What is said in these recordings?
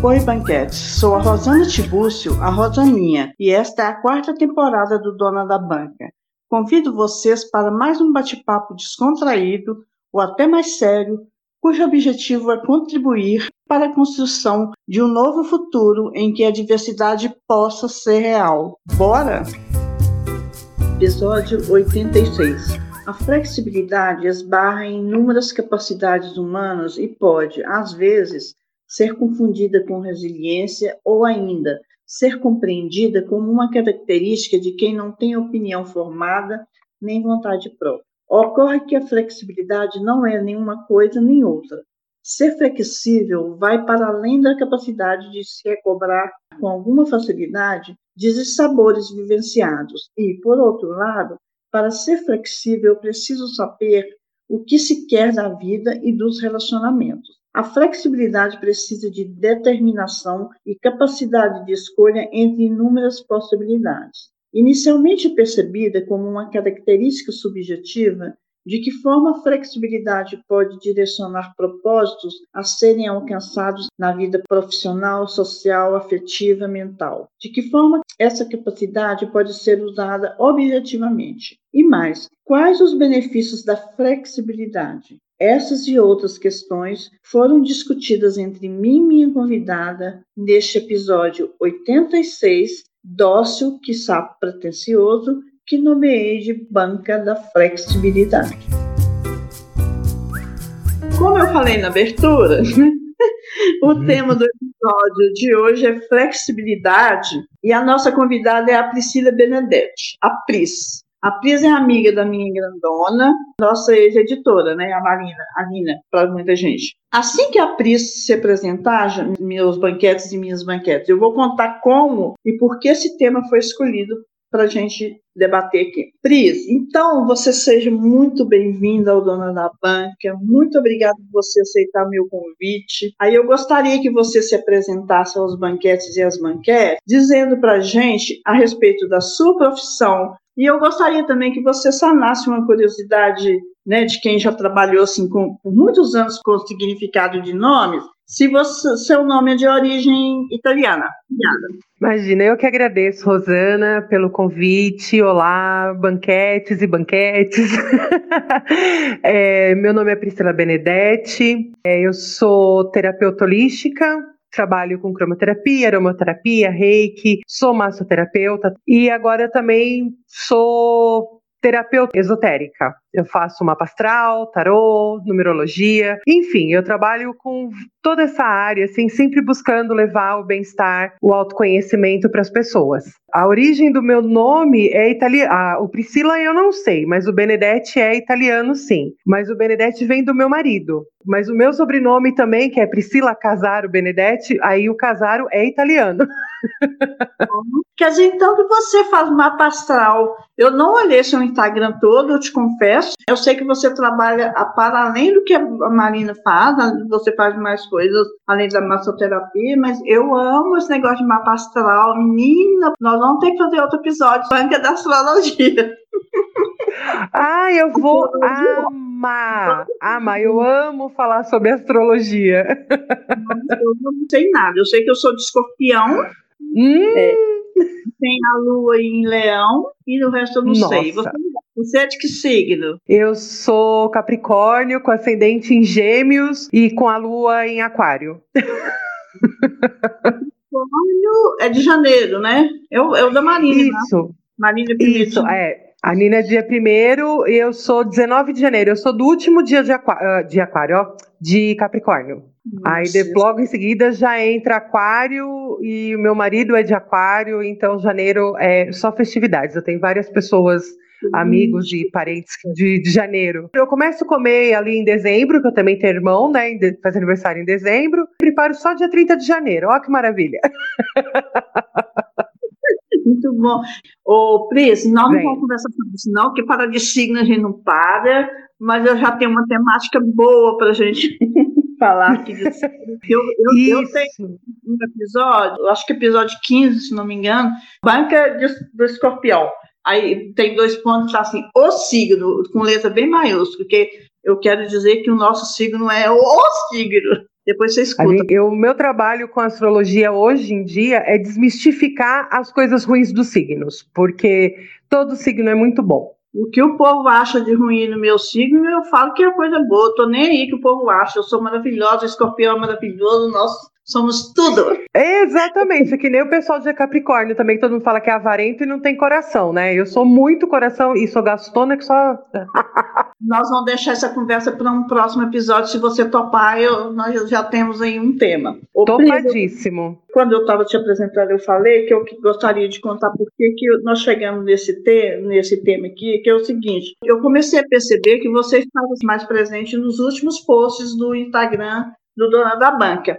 Oi, banquete. Sou a Rosana Tibúcio, a Rosaninha, e esta é a quarta temporada do Dona da Banca. Convido vocês para mais um bate-papo descontraído ou até mais sério, cujo objetivo é contribuir para a construção de um novo futuro em que a diversidade possa ser real. Bora? Episódio 86 a flexibilidade esbarra em inúmeras capacidades humanas e pode, às vezes, ser confundida com resiliência ou ainda ser compreendida como uma característica de quem não tem opinião formada nem vontade própria. Ocorre que a flexibilidade não é nenhuma coisa nem outra. Ser flexível vai para além da capacidade de se recobrar com alguma facilidade de sabores vivenciados e, por outro lado, para ser flexível, preciso saber o que se quer da vida e dos relacionamentos. A flexibilidade precisa de determinação e capacidade de escolha entre inúmeras possibilidades. Inicialmente percebida como uma característica subjetiva, de que forma a flexibilidade pode direcionar propósitos a serem alcançados na vida profissional, social, afetiva, mental? De que forma essa capacidade pode ser usada objetivamente? E mais, quais os benefícios da flexibilidade? Essas e outras questões foram discutidas entre mim e minha convidada neste episódio 86, dócil, quiçá pretencioso, que nomeei de Banca da Flexibilidade. Como eu falei na abertura, o uhum. tema do episódio de hoje é flexibilidade e a nossa convidada é a Priscila Benedetti, a Pris. A Pris é amiga da minha grandona, nossa ex-editora, né, a Marina, a Nina, para muita gente. Assim que a Pris se apresentar, meus banquetes e minhas banquetes, eu vou contar como e por que esse tema foi escolhido para a gente debater aqui. Pris, então você seja muito bem-vinda ao Dona da Banca, muito obrigada por você aceitar meu convite. Aí eu gostaria que você se apresentasse aos banquetes e às banquetes, dizendo para a gente a respeito da sua profissão, e eu gostaria também que você sanasse uma curiosidade né, de quem já trabalhou assim com, por muitos anos com o significado de nomes, se você, seu nome é de origem italiana. Imagina, eu que agradeço, Rosana, pelo convite. Olá, banquetes e banquetes. é, meu nome é Priscila Benedetti, é, eu sou terapeuta holística, trabalho com cromoterapia, aromaterapia, reiki, sou massoterapeuta e agora também sou terapeuta esotérica. Eu faço mapa astral, tarô, numerologia, enfim, eu trabalho com toda essa área, assim, sempre buscando levar o bem-estar, o autoconhecimento para as pessoas. A origem do meu nome é italiano. Ah, o Priscila eu não sei, mas o Benedetti é italiano, sim. Mas o Benedetti vem do meu marido. Mas o meu sobrenome também, que é Priscila Casaro Benedetti, aí o Casaro é italiano. Quer dizer, então, que você faz mapa astral. Eu não olhei seu Instagram todo, eu te confesso. Eu sei que você trabalha para além do que a Marina faz, você faz mais coisas além da massoterapia, mas eu amo esse negócio de mapa astral. Menina, nós vamos ter que fazer outro episódio, banca da astrologia. Ah, eu vou amar, amar. Eu amo falar sobre astrologia. Eu não sei nada. Eu sei que eu sou de escorpião. Hum. É, tem a lua em leão e o resto eu não Nossa. sei. Você, você é de que signo? Eu sou capricórnio, com ascendente em gêmeos e com a lua em aquário. Capricórnio é de janeiro, né? Eu, eu da Marina. Né? Isso. Né? Marina primeiro. Isso, é. A Nina é dia 1 e eu sou 19 de janeiro. Eu sou do último dia de aquário, ah, de, aquário, ó, de Capricórnio. Nossa. Aí de, logo em seguida já entra Aquário e o meu marido é de Aquário, então janeiro é só festividades. Eu tenho várias pessoas, amigos e parentes de, de, janeiro. Eu começo a comer ali em dezembro, que eu também tenho irmão, né? Faz aniversário em dezembro. Preparo só dia 30 de janeiro. Ó que maravilha. Muito bom. Ô, Pris, nós não vamos conversar sobre isso, não, porque para de signo a gente não para, mas eu já tenho uma temática boa para a gente falar aqui disso. Eu, eu, eu, tenho um episódio, acho que episódio 15, se não me engano, Banca de, do Escorpião. Aí tem dois pontos, tá assim, o signo, com letra bem maiúscula, porque eu quero dizer que o nosso signo é o signo. Depois você escuta. O meu trabalho com astrologia hoje em dia é desmistificar as coisas ruins dos signos, porque todo signo é muito bom. O que o povo acha de ruim no meu signo, eu falo que é coisa boa. Eu tô nem aí que o povo acha. Eu sou maravilhosa, o escorpião é maravilhoso, nosso Somos tudo. Exatamente, que nem o pessoal de Capricórnio também, que todo mundo fala que é avarento e não tem coração, né? Eu sou muito coração e sou gastona que só. nós vamos deixar essa conversa para um próximo episódio. Se você topar, eu, nós já temos aí um tema. Topadíssimo. Quando eu estava te apresentando, eu falei que eu gostaria de contar por que nós chegamos nesse, te, nesse tema aqui, que é o seguinte: eu comecei a perceber que você estava mais presente nos últimos posts do Instagram do Dona da Banca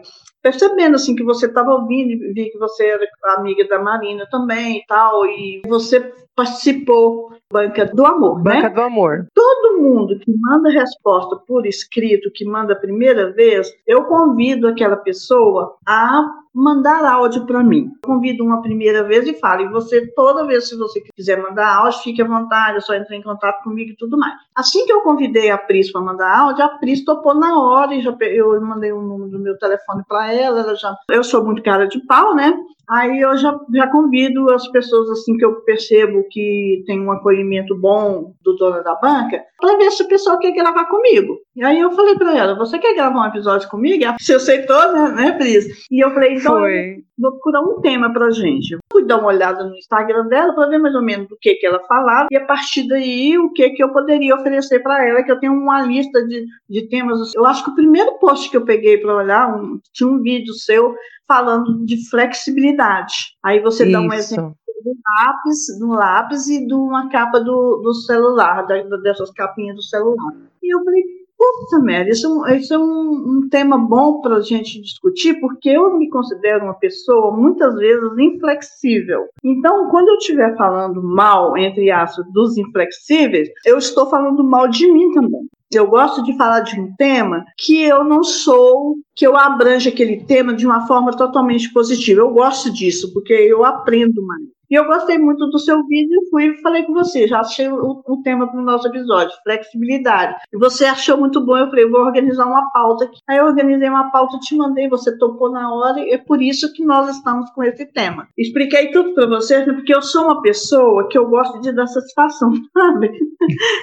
percebendo assim que você estava ouvindo e vi que você era amiga da Marina também e tal, e você participou Banca do Amor, né? Banca né? do Amor. Todo mundo que manda resposta por escrito, que manda a primeira vez, eu convido aquela pessoa a mandar áudio para mim. Convido uma primeira vez e falo, e você, toda vez se você quiser mandar áudio, fique à vontade, é só entrar em contato comigo e tudo mais. Assim que eu convidei a Pris para mandar áudio, a Pris topou na hora e já, eu mandei o número do meu telefone para ela, ela já, eu sou muito cara de pau, né? Aí eu já, já convido as pessoas assim que eu percebo que tem um acolhimento bom do dono da banca, para ver se a pessoa quer gravar comigo. E aí eu falei para ela, você quer gravar um episódio comigo? Você aceitou, né Pris? E eu falei, então Foi. vou procurar um tema pra gente. Fui dar uma olhada no Instagram dela para ver mais ou menos do que que ela falava e a partir daí o que que eu poderia oferecer para ela, que eu tenho uma lista de, de temas. Eu acho que o primeiro post que eu peguei para olhar, um, tinha um vídeo seu falando de flexibilidade. Aí você Isso. dá um exemplo do lápis, do lápis e de uma capa do, do celular, da, dessas capinhas do celular. E eu falei, puta merda, isso, é isso é um, um tema bom para a gente discutir, porque eu me considero uma pessoa muitas vezes inflexível. Então, quando eu estiver falando mal, entre aspas, dos inflexíveis, eu estou falando mal de mim também. Eu gosto de falar de um tema que eu não sou, que eu abranjo aquele tema de uma forma totalmente positiva. Eu gosto disso, porque eu aprendo mais. E eu gostei muito do seu vídeo e fui falei com você. Já achei o, o tema para o nosso episódio, flexibilidade. E você achou muito bom. Eu falei, vou organizar uma pauta aqui. Aí eu organizei uma pauta, te mandei, você topou na hora. E é por isso que nós estamos com esse tema. Expliquei tudo para vocês, né, porque eu sou uma pessoa que eu gosto de dar satisfação, sabe?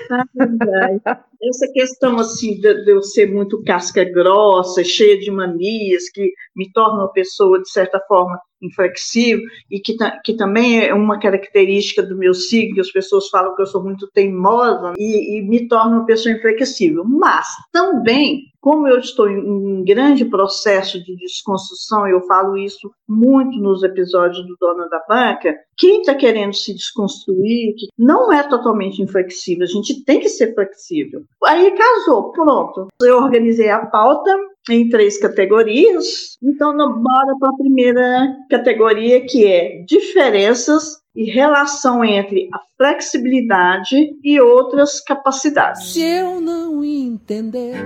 Essa questão assim de, de eu ser muito casca grossa, cheia de manias, que me torna uma pessoa, de certa forma, inflexível, e que, que também é uma característica do meu signo, as pessoas falam que eu sou muito teimosa, e, e me torna uma pessoa inflexível. Mas também como eu estou em um grande processo de desconstrução, eu falo isso muito nos episódios do Dono da Banca, quem está querendo se desconstruir, que não é totalmente inflexível, a gente tem que ser flexível. Aí casou, pronto. Eu organizei a pauta em três categorias, então bora para a primeira categoria, que é diferenças e relação entre a flexibilidade e outras capacidades. Se eu não entender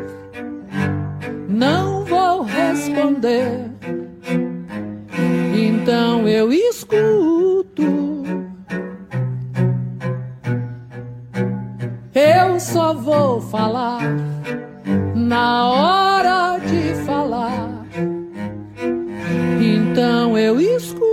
não vou responder. Então eu escuto. Eu só vou falar na hora de falar. Então eu escuto.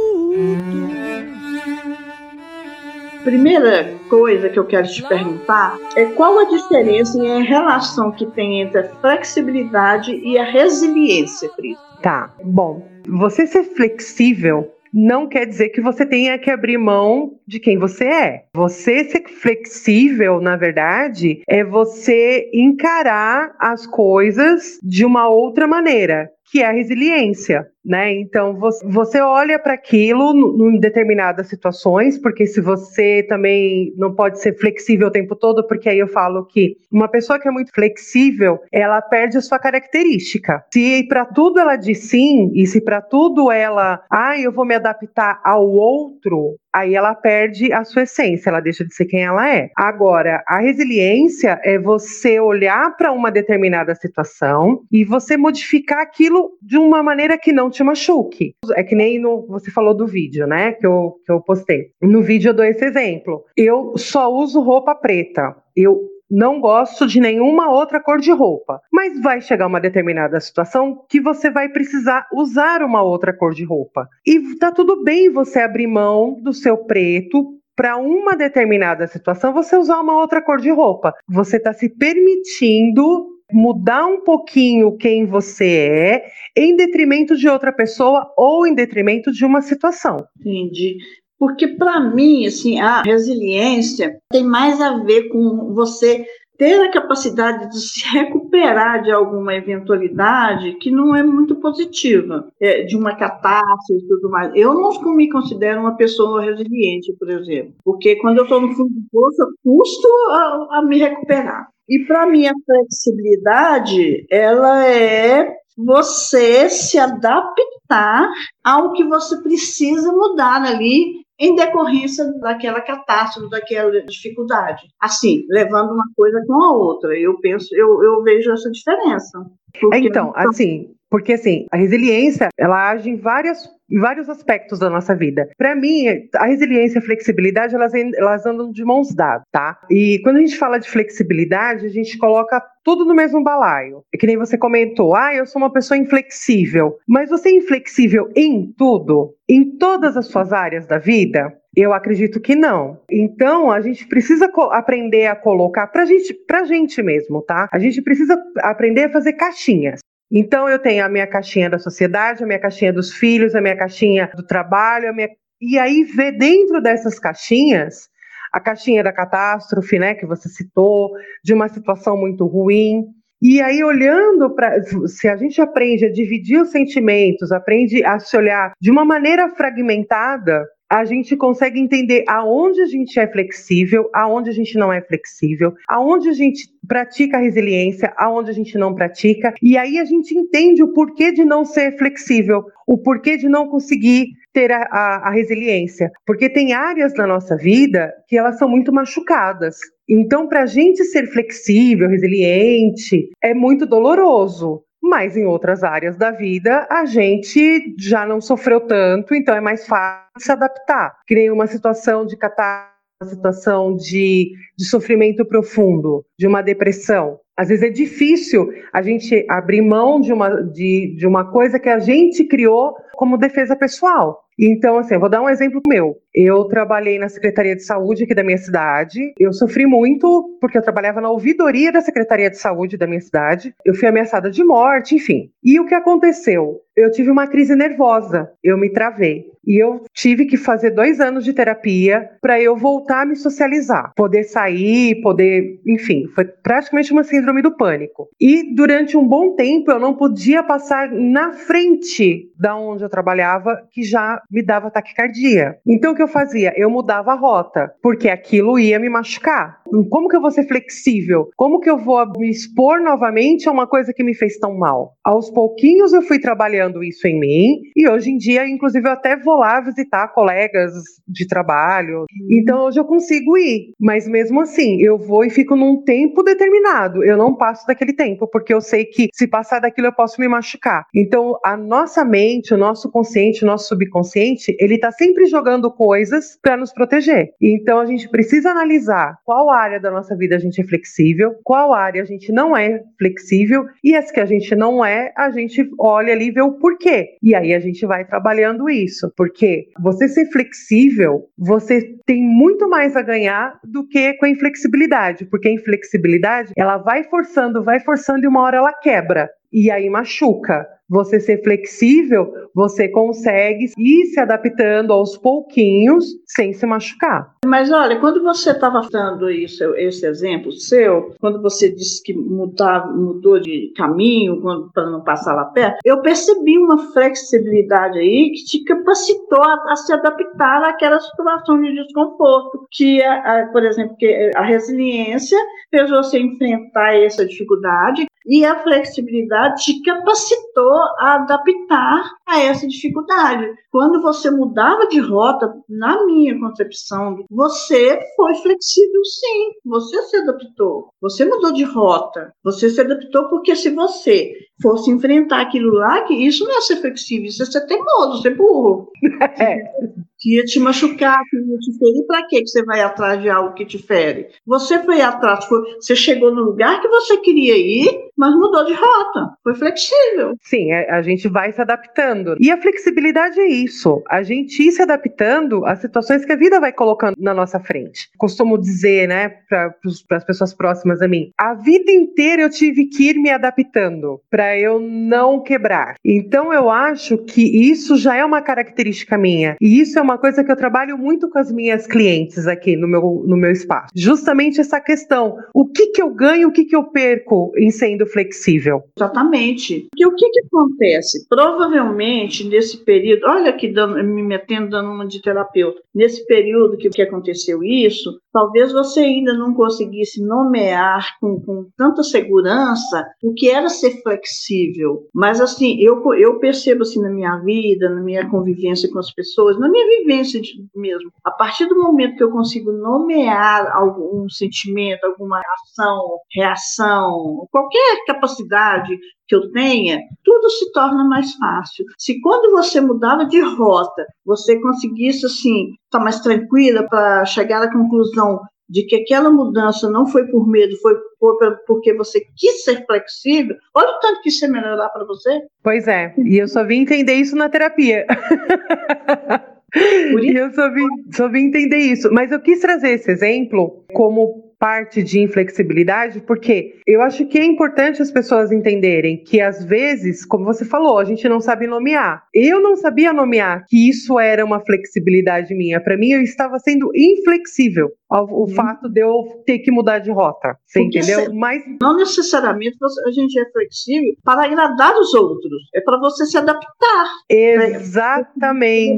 Primeira coisa que eu quero te perguntar é qual a diferença e a relação que tem entre a flexibilidade e a resiliência, Cris? Tá, bom. Você ser flexível não quer dizer que você tenha que abrir mão de quem você é. Você ser flexível, na verdade, é você encarar as coisas de uma outra maneira, que é a resiliência né? Então você olha para aquilo em determinadas situações, porque se você também não pode ser flexível o tempo todo, porque aí eu falo que uma pessoa que é muito flexível, ela perde a sua característica. Se para tudo ela diz sim, e se para tudo ela, ah, eu vou me adaptar ao outro, aí ela perde a sua essência, ela deixa de ser quem ela é. Agora, a resiliência é você olhar para uma determinada situação e você modificar aquilo de uma maneira que não te machuque. É que nem no, você falou do vídeo, né? Que eu, que eu postei. No vídeo eu dou esse exemplo. Eu só uso roupa preta. Eu não gosto de nenhuma outra cor de roupa. Mas vai chegar uma determinada situação que você vai precisar usar uma outra cor de roupa. E tá tudo bem você abrir mão do seu preto para uma determinada situação você usar uma outra cor de roupa. Você está se permitindo mudar um pouquinho quem você é em detrimento de outra pessoa ou em detrimento de uma situação. Entendi. Porque para mim, assim, a resiliência tem mais a ver com você ter a capacidade de se recuperar de alguma eventualidade que não é muito positiva, é, de uma catástrofe e tudo mais. Eu não me considero uma pessoa resiliente, por exemplo, porque quando eu estou no fundo do poço, eu custo a, a me recuperar. E para mim, a flexibilidade, ela é você se adaptar ao que você precisa mudar ali em decorrência daquela catástrofe, daquela dificuldade. Assim, levando uma coisa com a outra. Eu penso, eu, eu vejo essa diferença. Porque... Então, assim, porque assim, a resiliência, ela age em várias em vários aspectos da nossa vida. Para mim, a resiliência e a flexibilidade, elas, elas andam de mãos dadas, tá? E quando a gente fala de flexibilidade, a gente coloca tudo no mesmo balaio. É que nem você comentou, ah, eu sou uma pessoa inflexível. Mas você é inflexível em tudo? Em todas as suas áreas da vida? Eu acredito que não. Então, a gente precisa aprender a colocar para gente, pra gente mesmo, tá? A gente precisa aprender a fazer caixinhas. Então eu tenho a minha caixinha da sociedade, a minha caixinha dos filhos, a minha caixinha do trabalho, minha... e aí ver dentro dessas caixinhas a caixinha da catástrofe, né, que você citou, de uma situação muito ruim. E aí, olhando para. Se a gente aprende a dividir os sentimentos, aprende a se olhar de uma maneira fragmentada, a gente consegue entender aonde a gente é flexível, aonde a gente não é flexível, aonde a gente pratica a resiliência, aonde a gente não pratica, e aí a gente entende o porquê de não ser flexível, o porquê de não conseguir ter a, a, a resiliência, porque tem áreas da nossa vida que elas são muito machucadas. Então, para a gente ser flexível, resiliente, é muito doloroso mas em outras áreas da vida a gente já não sofreu tanto, então é mais fácil se adaptar. Que nem uma situação de catástrofe, uma situação de, de sofrimento profundo, de uma depressão. Às vezes é difícil a gente abrir mão de uma, de, de uma coisa que a gente criou como defesa pessoal. Então, assim, eu vou dar um exemplo meu. Eu trabalhei na Secretaria de Saúde aqui da minha cidade. Eu sofri muito porque eu trabalhava na ouvidoria da Secretaria de Saúde da minha cidade. Eu fui ameaçada de morte, enfim. E o que aconteceu? Eu tive uma crise nervosa. Eu me travei. E eu tive que fazer dois anos de terapia para eu voltar a me socializar, poder sair, poder, enfim, foi praticamente uma síndrome do pânico. E durante um bom tempo eu não podia passar na frente da onde eu trabalhava, que já me dava taquicardia. Então o que eu fazia? Eu mudava a rota, porque aquilo ia me machucar. Como que eu vou ser flexível? Como que eu vou me expor novamente a uma coisa que me fez tão mal? Aos pouquinhos eu fui trabalhando isso em mim e hoje em dia, inclusive, eu até vou lá visitar colegas de trabalho. Então hoje eu consigo ir, mas mesmo assim, eu vou e fico num tempo determinado. Eu não passo daquele tempo, porque eu sei que se passar daquilo eu posso me machucar. Então a nossa mente, o nosso consciente, o nosso subconsciente, ele está sempre jogando coisas para nos proteger. Então a gente precisa analisar qual área da nossa vida a gente é flexível, qual área a gente não é flexível e as que a gente não é, a gente olha ali e vê o porquê. E aí a gente vai trabalhando isso, porque você ser flexível, você tem muito mais a ganhar do que com a inflexibilidade, porque a inflexibilidade, ela vai forçando, vai forçando e uma hora ela quebra e aí machuca você ser flexível, você consegue ir se adaptando aos pouquinhos sem se machucar. Mas olha, quando você estava dando isso, esse exemplo seu, quando você disse que mudou de caminho para não passar lá perto, eu percebi uma flexibilidade aí que te capacitou a, a se adaptar àquela situação de desconforto, que, a, a, por exemplo, que a resiliência fez você enfrentar essa dificuldade e a flexibilidade te capacitou a adaptar a essa dificuldade. Quando você mudava de rota, na minha concepção, você foi flexível sim, você se adaptou, você mudou de rota, você se adaptou porque se você fosse enfrentar aquilo lá, que isso não é ser flexível, isso é ser teimoso, ser burro. É. que ia te machucar, que ia te ferir. Para que você vai atrás de algo que te fere? Você foi atrás, foi, você chegou no lugar que você queria ir, mas mudou de rota. Foi flexível. Sim, a, é, a gente vai se adaptando. E a flexibilidade é isso. A gente ir se adaptando às situações que a vida vai colocando na nossa frente. Costumo dizer, né, para as pessoas próximas a mim, a vida inteira eu tive que ir me adaptando para eu não quebrar. Então eu acho que isso já é uma característica minha. E isso é uma coisa que eu trabalho muito com as minhas clientes aqui no meu, no meu espaço. Justamente essa questão: o que, que eu ganho, o que, que eu perco em sendo flexível? Exatamente. Porque o que, que acontece? Provavelmente nesse período, olha dando, me metendo dando uma de terapeuta, nesse período que, que aconteceu isso, talvez você ainda não conseguisse nomear com, com tanta segurança o que era ser flexível. Mas assim, eu, eu percebo assim na minha vida, na minha convivência com as pessoas, na minha vivência mesmo, a partir do momento que eu consigo nomear algum sentimento, alguma ação, reação, qualquer capacidade que eu tenha, tudo se torna mais fácil. Se quando você mudava de rota, você conseguisse assim, estar tá mais tranquila para chegar à conclusão de que aquela mudança não foi por medo, foi por, porque você quis ser flexível, olha o tanto que isso ia melhorar para você. Pois é, e eu só vim entender isso na terapia. E eu só vim, só vim entender isso. Mas eu quis trazer esse exemplo como parte de inflexibilidade, porque eu acho que é importante as pessoas entenderem que às vezes, como você falou, a gente não sabe nomear. Eu não sabia nomear que isso era uma flexibilidade minha. Para mim, eu estava sendo inflexível ao, o fato de eu ter que mudar de rota. Você porque entendeu? Mas não necessariamente a gente é flexível para agradar os outros. É para você se adaptar. Exatamente.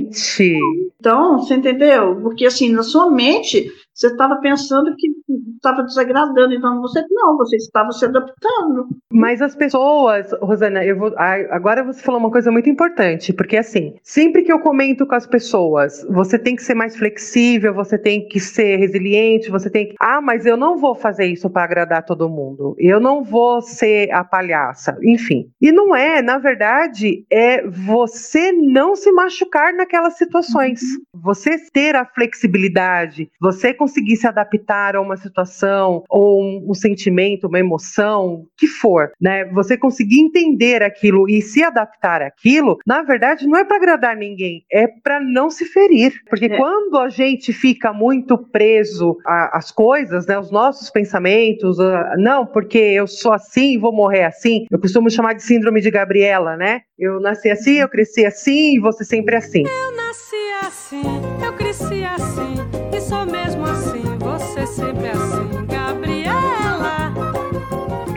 Então, você entendeu? Porque assim, na sua mente você estava pensando que estava desagradando, então você não, você estava se adaptando. Mas as pessoas, Rosana, eu vou, agora você falou uma coisa muito importante, porque assim, sempre que eu comento com as pessoas, você tem que ser mais flexível, você tem que ser resiliente, você tem que, ah, mas eu não vou fazer isso para agradar todo mundo, eu não vou ser a palhaça, enfim. E não é, na verdade, é você não se machucar naquelas situações, uhum. você ter a flexibilidade, você conseguir conseguir se adaptar a uma situação ou um, um sentimento, uma emoção, que for, né? Você conseguir entender aquilo e se adaptar àquilo, na verdade, não é para agradar ninguém, é para não se ferir. Porque é. quando a gente fica muito preso às coisas, né, os nossos pensamentos, uh, não, porque eu sou assim e vou morrer assim, eu costumo chamar de síndrome de Gabriela, né? Eu nasci assim, eu cresci assim e você sempre assim. Eu nasci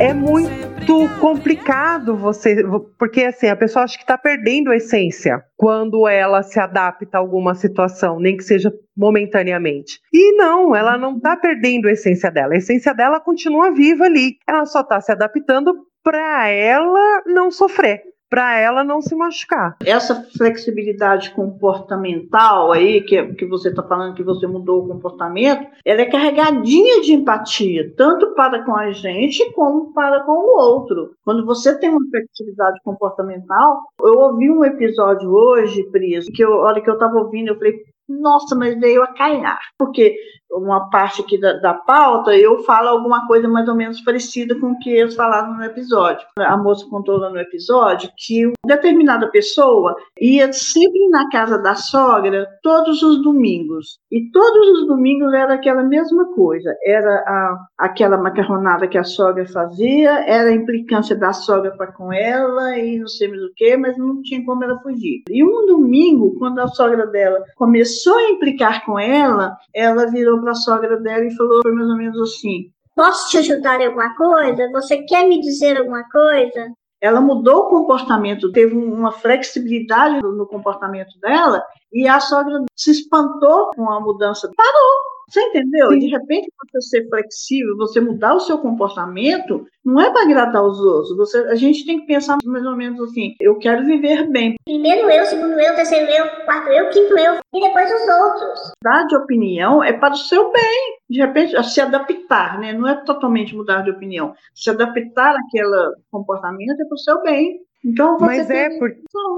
É muito complicado você, porque assim, a pessoa acha que está perdendo a essência quando ela se adapta a alguma situação, nem que seja momentaneamente. E não, ela não está perdendo a essência dela. A essência dela continua viva ali. Ela só está se adaptando para ela não sofrer para ela não se machucar. Essa flexibilidade comportamental aí, que, que você está falando que você mudou o comportamento, ela é carregadinha de empatia, tanto para com a gente como para com o outro. Quando você tem uma flexibilidade comportamental, eu ouvi um episódio hoje, Pris, que eu, a hora que eu estava ouvindo, eu falei, nossa, mas veio a calhar. Porque uma parte aqui da, da, pauta, eu falo alguma coisa mais ou menos parecida com o que eles falaram no episódio. A moça contou lá no episódio que uma determinada pessoa ia sempre na casa da sogra todos os domingos. E todos os domingos era aquela mesma coisa. Era a, aquela macarronada que a sogra fazia, era a implicância da sogra para com ela e não sei mais o que, mas não tinha como ela fugir. E um domingo, quando a sogra dela começou a implicar com ela, ela virou para a sogra dela e falou mais ou menos assim: Posso te ajudar em alguma coisa? Você quer me dizer alguma coisa? Ela mudou o comportamento, teve uma flexibilidade no comportamento dela e a sogra se espantou com a mudança. Parou, você entendeu? Sim. De repente, você ser flexível, você mudar o seu comportamento, não é para agradar os outros. Você, a gente tem que pensar mais ou menos assim: eu quero viver bem. Primeiro eu, segundo eu, terceiro eu, quarto eu, quinto eu, e depois os outros. Mudar de opinião é para o seu bem. De repente, se adaptar, né? Não é totalmente mudar de opinião. Se adaptar àquele comportamento é para o seu bem. Então, você Mas é por...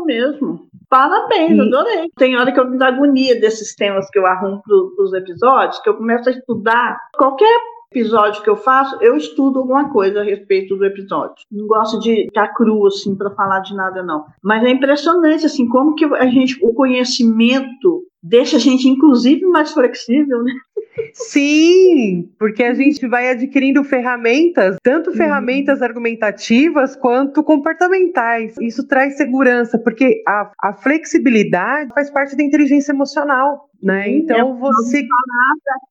mesmo. Parabéns, adorei. Tem hora que eu me dá agonia desses temas que eu arrumo para os episódios, que eu começo a estudar qualquer episódio que eu faço, eu estudo alguma coisa a respeito do episódio. Não gosto de ficar cru assim para falar de nada não. Mas é impressionante assim como que a gente o conhecimento deixa a gente inclusive mais flexível, né? Sim, porque a gente vai adquirindo ferramentas, tanto uhum. ferramentas argumentativas quanto comportamentais. Isso traz segurança, porque a, a flexibilidade faz parte da inteligência emocional. Né? Então você.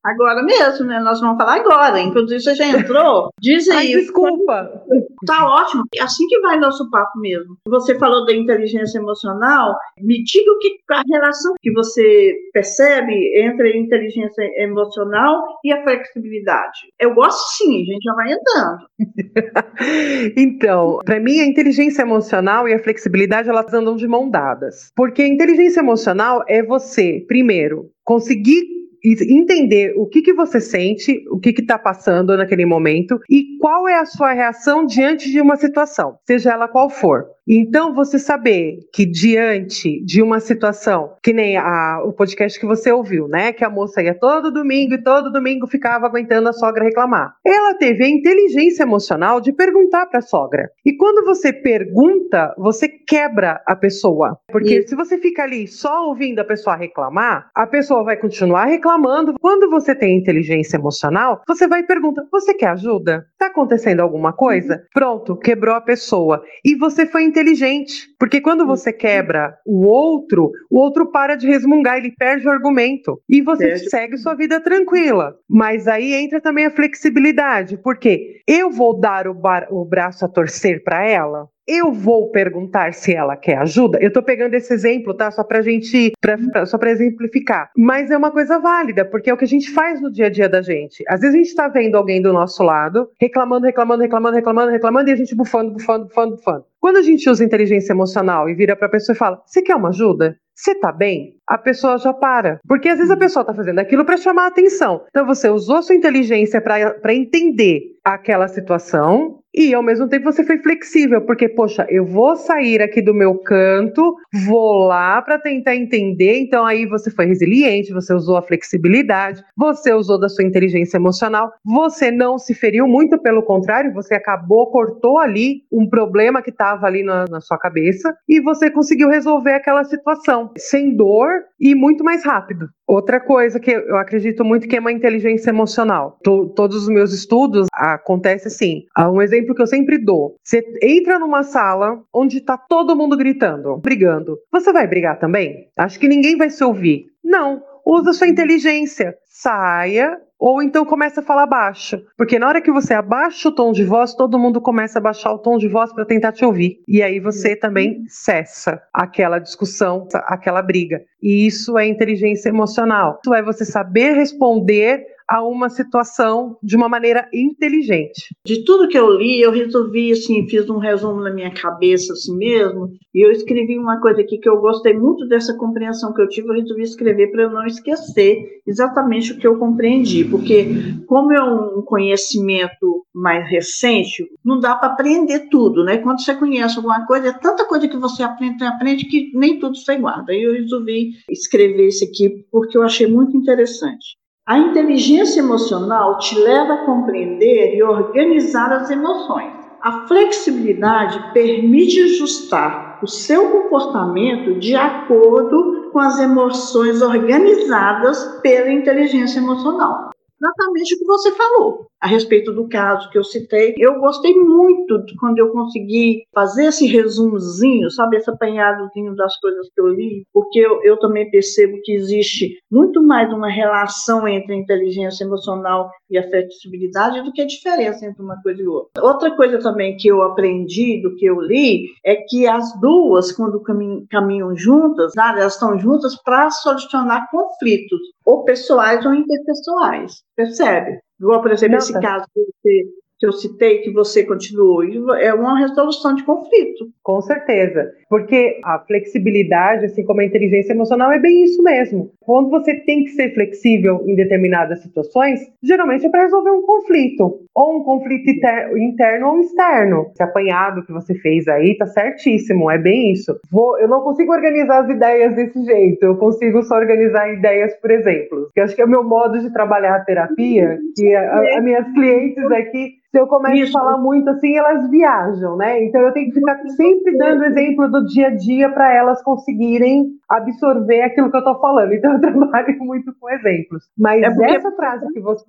Agora mesmo, né? Nós vamos falar agora. Inclusive, você já entrou. Diz aí. Ai, desculpa. Tá ótimo. É assim que vai nosso papo mesmo. Você falou da inteligência emocional. Me diga o que a relação que você percebe entre a inteligência emocional e a flexibilidade. Eu gosto sim, a gente já vai entrando. então, para mim, a inteligência emocional e a flexibilidade elas andam de mão dadas. Porque a inteligência emocional é você, primeiro, conseguir entender o que, que você sente, o que está passando naquele momento e qual é a sua reação diante de uma situação, seja ela qual for. Então, você saber que diante de uma situação, que nem a, o podcast que você ouviu, né? Que a moça ia todo domingo e todo domingo ficava aguentando a sogra reclamar. Ela teve a inteligência emocional de perguntar para a sogra. E quando você pergunta, você quebra a pessoa. Porque Isso. se você fica ali só ouvindo a pessoa reclamar, a pessoa vai continuar reclamando. Quando você tem inteligência emocional, você vai e pergunta: Você quer ajuda? Tá acontecendo alguma coisa? Uhum. Pronto, quebrou a pessoa. E você foi inteligente. Porque quando você quebra o outro, o outro para de resmungar, ele perde o argumento. E você segue sua vida tranquila. Mas aí entra também a flexibilidade. Porque eu vou dar o, bar, o braço a torcer para ela? eu vou perguntar se ela quer ajuda. Eu tô pegando esse exemplo, tá? Só pra gente, pra, pra, só pra exemplificar. Mas é uma coisa válida, porque é o que a gente faz no dia a dia da gente. Às vezes a gente tá vendo alguém do nosso lado, reclamando, reclamando, reclamando, reclamando, reclamando, e a gente bufando, bufando, bufando, bufando. Quando a gente usa inteligência emocional e vira pra pessoa e fala: Você quer uma ajuda? Você tá bem? A pessoa já para. Porque às vezes a pessoa tá fazendo aquilo para chamar a atenção. Então você usou sua inteligência para entender aquela situação e ao mesmo tempo você foi flexível, porque, poxa, eu vou sair aqui do meu canto, vou lá para tentar entender. Então aí você foi resiliente, você usou a flexibilidade, você usou da sua inteligência emocional, você não se feriu, muito pelo contrário, você acabou, cortou ali um problema que estava ali na, na sua cabeça e você conseguiu resolver aquela situação sem dor e muito mais rápido. Outra coisa que eu acredito muito que é uma inteligência emocional. todos os meus estudos acontece assim. Um exemplo que eu sempre dou: você entra numa sala onde está todo mundo gritando, brigando. Você vai brigar também? Acho que ninguém vai se ouvir. Não. Usa sua inteligência. Saia, ou então começa a falar baixo. Porque na hora que você abaixa o tom de voz, todo mundo começa a baixar o tom de voz para tentar te ouvir. E aí você também cessa aquela discussão, aquela briga. E isso é inteligência emocional. Isso é você saber responder a uma situação de uma maneira inteligente. De tudo que eu li, eu resolvi, assim, fiz um resumo na minha cabeça, assim mesmo, e eu escrevi uma coisa aqui que eu gostei muito dessa compreensão que eu tive, eu resolvi escrever para eu não esquecer exatamente o que eu compreendi, porque como é um conhecimento mais recente, não dá para aprender tudo, né? Quando você conhece alguma coisa, é tanta coisa que você aprende, aprende que nem tudo você guarda. Aí eu resolvi escrever isso aqui porque eu achei muito interessante. A inteligência emocional te leva a compreender e organizar as emoções. A flexibilidade permite ajustar o seu comportamento de acordo com as emoções organizadas pela inteligência emocional. Exatamente o que você falou a respeito do caso que eu citei. Eu gostei muito quando eu consegui fazer esse resumozinho, sabe, esse apanhadozinho das coisas que eu li, porque eu, eu também percebo que existe muito mais uma relação entre a inteligência emocional e a flexibilidade do que a diferença entre uma coisa e outra. Outra coisa também que eu aprendi do que eu li é que as duas, quando caminham, juntas, elas estão juntas para solucionar conflitos, ou pessoais ou interpessoais. Percebe? Igual, por exemplo, esse caso você, que eu citei, que você continuou, é uma resolução de conflito. Com certeza, porque a flexibilidade, assim como a inteligência emocional, é bem isso mesmo. Quando você tem que ser flexível em determinadas situações, geralmente é para resolver um conflito, ou um conflito interno ou externo. Esse apanhado que você fez aí tá certíssimo, é bem isso. Vou, eu não consigo organizar as ideias desse jeito, eu consigo só organizar ideias por exemplo. Eu acho que é o meu modo de trabalhar a terapia, que as minhas clientes aqui se eu começo Isso. a falar muito assim, elas viajam, né? Então eu tenho que ficar sempre dando exemplo do dia a dia para elas conseguirem absorver aquilo que eu estou falando. Então eu trabalho muito com exemplos. Mas é essa frase que você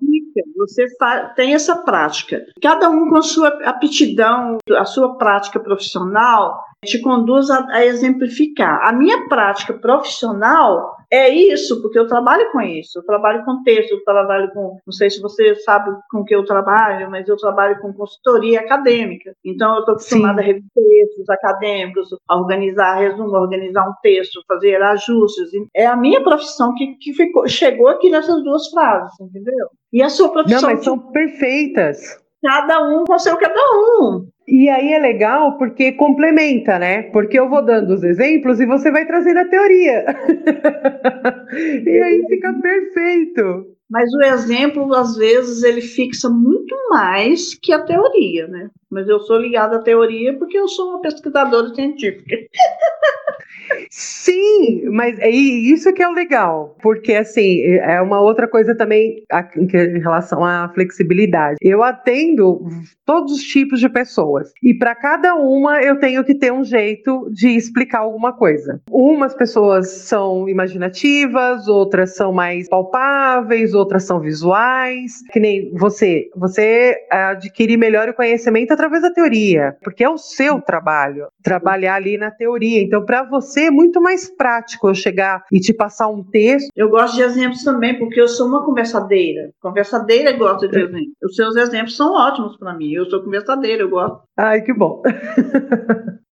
você tem essa prática. Cada um com a sua aptidão, a sua prática profissional te conduz a, a exemplificar. A minha prática profissional é isso, porque eu trabalho com isso. Eu trabalho com texto, eu trabalho com. Não sei se você sabe com que eu trabalho, mas eu trabalho com consultoria acadêmica. Então, eu estou acostumada Sim. a rever textos acadêmicos, a organizar resumo, organizar um texto, fazer ajustes. É a minha profissão que, que ficou, chegou aqui nessas duas frases, entendeu? E a sua profissão. Não, mas são perfeitas. Cada um com seu cada um. E aí é legal porque complementa, né? Porque eu vou dando os exemplos e você vai trazendo a teoria. e aí fica perfeito. Mas o exemplo, às vezes, ele fixa muito mais que a teoria, né? Mas eu sou ligada à teoria porque eu sou uma pesquisadora científica. Sim, mas é isso que é o legal, porque assim, é uma outra coisa também em relação à flexibilidade. Eu atendo todos os tipos de pessoas e para cada uma eu tenho que ter um jeito de explicar alguma coisa. Umas pessoas são imaginativas, outras são mais palpáveis, outras são visuais, que nem você. Você adquire melhor o conhecimento através da teoria, porque é o seu trabalho, trabalhar ali na teoria. Então, para você é muito mais prático eu chegar e te passar um texto. Eu gosto de exemplos também, porque eu sou uma conversadeira. Conversadeira gosta de exemplos. Os seus exemplos são ótimos para mim. Eu sou conversadeira, eu gosto. Ai, que bom.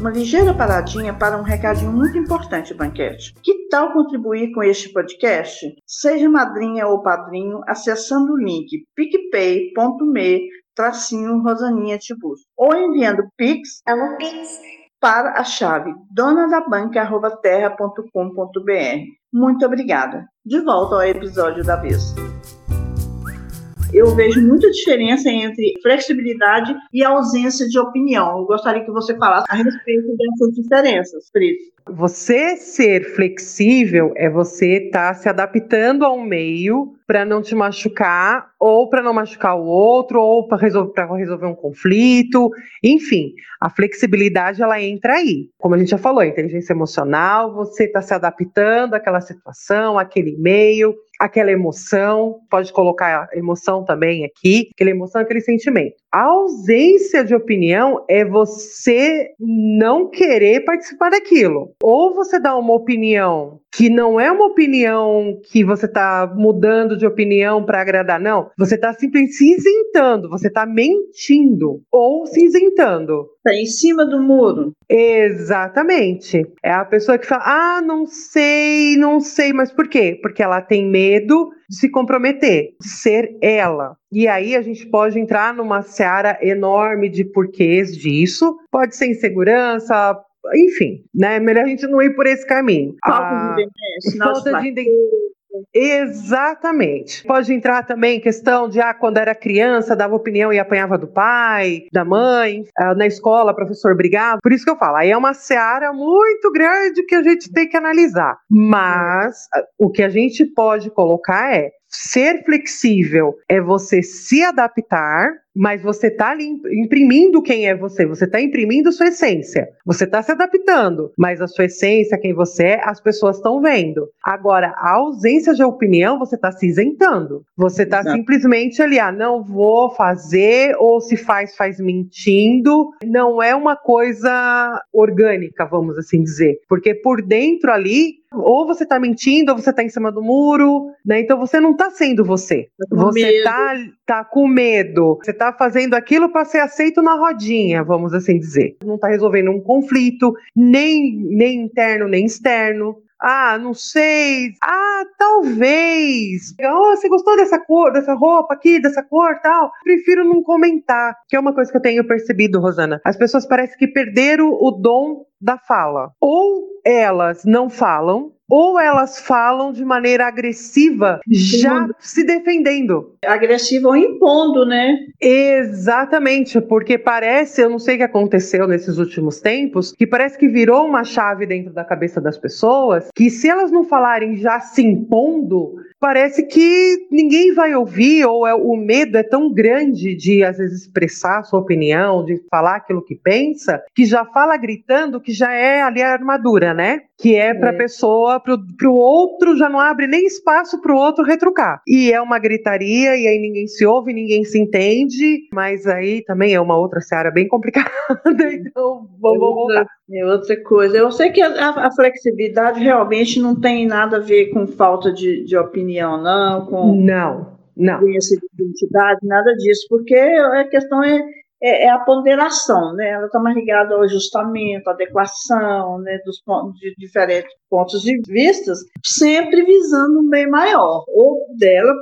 uma ligeira paradinha para um recadinho muito importante, Banquete. Que tal contribuir com este podcast? Seja madrinha ou padrinho acessando o link picpay.me tracinho Rosaninha Tibus ou enviando Pix, Amo Pix para a chave donadabanca.terra.com.br. Muito obrigada. De volta ao episódio da vez eu vejo muita diferença entre flexibilidade e ausência de opinião. Eu gostaria que você falasse a respeito dessas diferenças, Cris. Você ser flexível é você estar tá se adaptando a um meio para não te machucar, ou para não machucar o outro, ou para resolver, resolver um conflito. Enfim, a flexibilidade ela entra aí. Como a gente já falou, inteligência emocional, você está se adaptando àquela situação, àquele meio aquela emoção, pode colocar emoção também aqui, aquela emoção, aquele sentimento. A ausência de opinião é você não querer participar daquilo. Ou você dá uma opinião que não é uma opinião que você está mudando de opinião para agradar, não. Você está simplesmente se isentando, você está mentindo ou se isentando. Está em cima do muro. Exatamente. É a pessoa que fala: ah, não sei, não sei, mas por quê? Porque ela tem medo de se comprometer, de ser ela. E aí a gente pode entrar numa seara enorme de porquês disso. Pode ser insegurança, enfim, né? Melhor a gente não ir por esse caminho. Falta ah, de identidade. Falta de identidade. Exatamente. Pode entrar também questão de, ah, quando era criança, dava opinião e apanhava do pai, da mãe, ah, na escola, professor brigava. Por isso que eu falo, aí é uma seara muito grande que a gente tem que analisar. Mas o que a gente pode colocar é ser flexível é você se adaptar mas você está imprimindo quem é você, você está imprimindo sua essência, você está se adaptando, mas a sua essência, quem você é, as pessoas estão vendo. Agora, a ausência de opinião, você está se isentando, você está simplesmente ali, ah, não vou fazer, ou se faz, faz mentindo, não é uma coisa orgânica, vamos assim dizer, porque por dentro ali ou você está mentindo, ou você está em cima do muro, né? Então você não está sendo você. Tá você está tá com medo. Você está fazendo aquilo para ser aceito na rodinha, vamos assim dizer. Não está resolvendo um conflito, nem, nem interno, nem externo. Ah, não sei. Ah, talvez. Oh, você gostou dessa cor, dessa roupa aqui, dessa cor, tal? Prefiro não comentar, que é uma coisa que eu tenho percebido, Rosana. As pessoas parecem que perderam o dom da fala. Ou elas não falam, ou elas falam de maneira agressiva, já se defendendo. Agressiva ou impondo, né? Exatamente, porque parece, eu não sei o que aconteceu nesses últimos tempos, que parece que virou uma chave dentro da cabeça das pessoas, que se elas não falarem já se impondo, parece que ninguém vai ouvir, ou é, o medo é tão grande de, às vezes, expressar a sua opinião, de falar aquilo que pensa, que já fala gritando que já é ali a armadura, né? Que é para a é. pessoa, para o outro, já não abre nem espaço para o outro retrucar. E é uma gritaria, e aí ninguém se ouve, ninguém se entende, mas aí também é uma outra seara bem complicada, então vamos, vamos voltar. É outra coisa. Eu sei que a, a, flexibilidade realmente não tem nada a ver com falta de, de opinião, não, com não, não. identidade, nada disso, porque a questão é é, é, a ponderação, né? Ela está mais ligada ao ajustamento, à adequação, né? Dos pontos de diferentes pontos de vista, sempre visando um bem maior. Ou dela,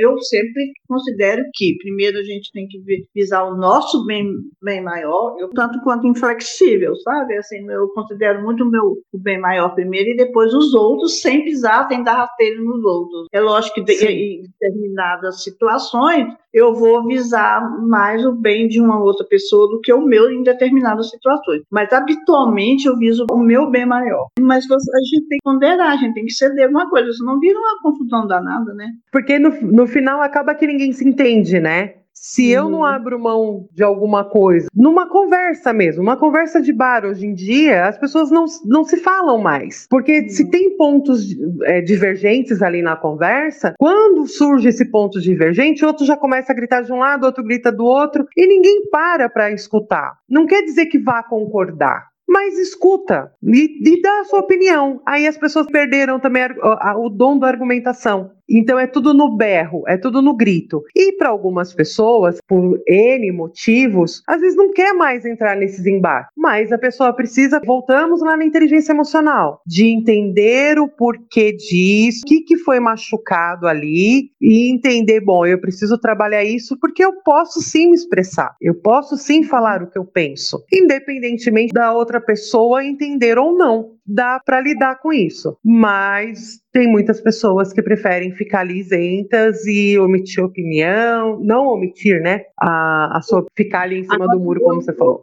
eu sempre considero que primeiro a gente tem que visar o nosso bem, bem maior, eu tanto quanto inflexível, sabe? Assim, eu considero muito o meu o bem maior primeiro e depois os outros, sem pisar, sem dar rasteiro nos outros. É lógico que em determinadas situações eu vou visar mais o bem de uma outra pessoa do que o meu em determinadas situações. Mas habitualmente eu viso o meu bem maior. Mas a gente tem que ponderar, a gente tem que ceder alguma coisa, senão vira uma confusão danada, né? Porque no, no final acaba que ninguém se entende, né? Se eu não uhum. abro mão de alguma coisa, numa conversa mesmo, uma conversa de bar hoje em dia, as pessoas não, não se falam mais. Porque se tem pontos é, divergentes ali na conversa, quando surge esse ponto divergente, outro já começa a gritar de um lado, outro grita do outro, e ninguém para para escutar. Não quer dizer que vá concordar mas escuta e, e, dá a sua opinião. Aí as pessoas perderam também a, a, o dom da argumentação. Então é tudo no berro, é tudo no grito. E para algumas pessoas, por N motivos, às vezes não quer mais entrar nesses embates. Mas a pessoa precisa, voltamos lá na inteligência emocional, de entender o porquê disso, o que, que foi machucado ali e entender, bom, eu preciso trabalhar isso porque eu posso sim me expressar, eu posso sim falar o que eu penso, independentemente da outra pessoa entender ou não dá para lidar com isso. Mas tem muitas pessoas que preferem ficar isentas e omitir opinião, não omitir, né? A, a sua ficar ali em cima Agora, do muro, como você falou.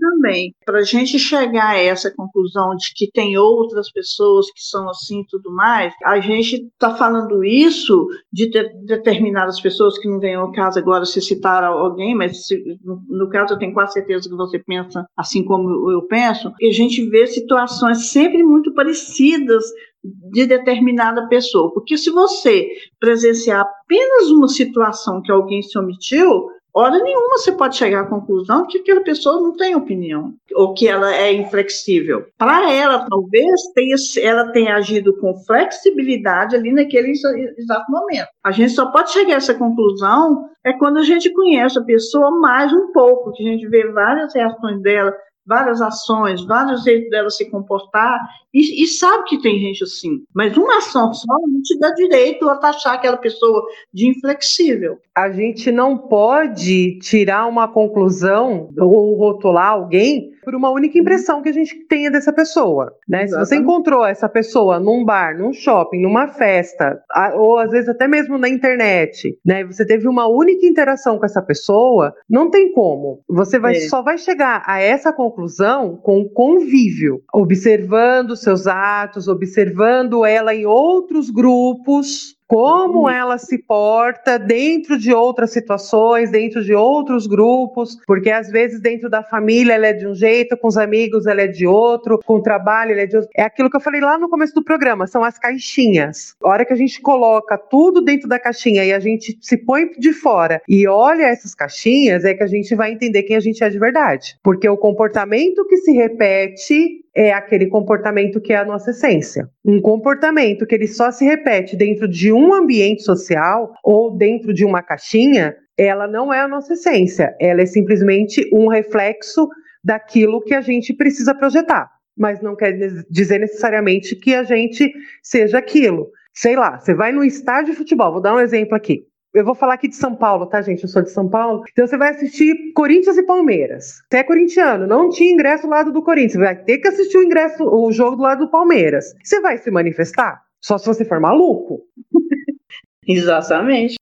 Também. Para a gente chegar a essa conclusão de que tem outras pessoas que são assim e tudo mais, a gente está falando isso de ter determinadas pessoas que não vem ao caso agora se citar alguém, mas se, no, no caso eu tenho quase certeza que você pensa assim como eu penso, e a gente vê situações sempre muito parecidas de determinada pessoa. Porque se você presenciar apenas uma situação que alguém se omitiu, hora nenhuma você pode chegar à conclusão que aquela pessoa não tem opinião ou que ela é inflexível. Para ela, talvez tenha, ela tenha agido com flexibilidade ali naquele exato momento. A gente só pode chegar a essa conclusão é quando a gente conhece a pessoa mais um pouco, que a gente vê várias reações dela, várias ações, vários jeitos dela se comportar, e, e, sabe que tem gente assim. Mas uma ação só não te dá direito a taxar aquela pessoa de inflexível. A gente não pode tirar uma conclusão ou rotular alguém por uma única impressão que a gente tenha dessa pessoa. Né? Se você encontrou essa pessoa num bar, num shopping, numa festa, ou às vezes até mesmo na internet, né? Você teve uma única interação com essa pessoa, não tem como. Você vai, é. só vai chegar a essa conclusão com convívio, observando seus atos, observando ela em outros grupos, como ela se porta dentro de outras situações, dentro de outros grupos, porque às vezes dentro da família ela é de um jeito, com os amigos ela é de outro, com o trabalho ela é de outro. É aquilo que eu falei lá no começo do programa, são as caixinhas. A hora que a gente coloca tudo dentro da caixinha e a gente se põe de fora e olha essas caixinhas, é que a gente vai entender quem a gente é de verdade. Porque o comportamento que se repete é aquele comportamento que é a nossa essência. Um comportamento que ele só se repete dentro de um ambiente social ou dentro de uma caixinha, ela não é a nossa essência, ela é simplesmente um reflexo daquilo que a gente precisa projetar. mas não quer dizer necessariamente que a gente seja aquilo. Sei lá, você vai no estádio de futebol, vou dar um exemplo aqui. Eu vou falar aqui de São Paulo, tá, gente? Eu sou de São Paulo. Então você vai assistir Corinthians e Palmeiras. Você é corintiano, não tinha ingresso do lado do Corinthians. Você vai ter que assistir o ingresso, o jogo do lado do Palmeiras. Você vai se manifestar? Só se você for maluco. Exatamente.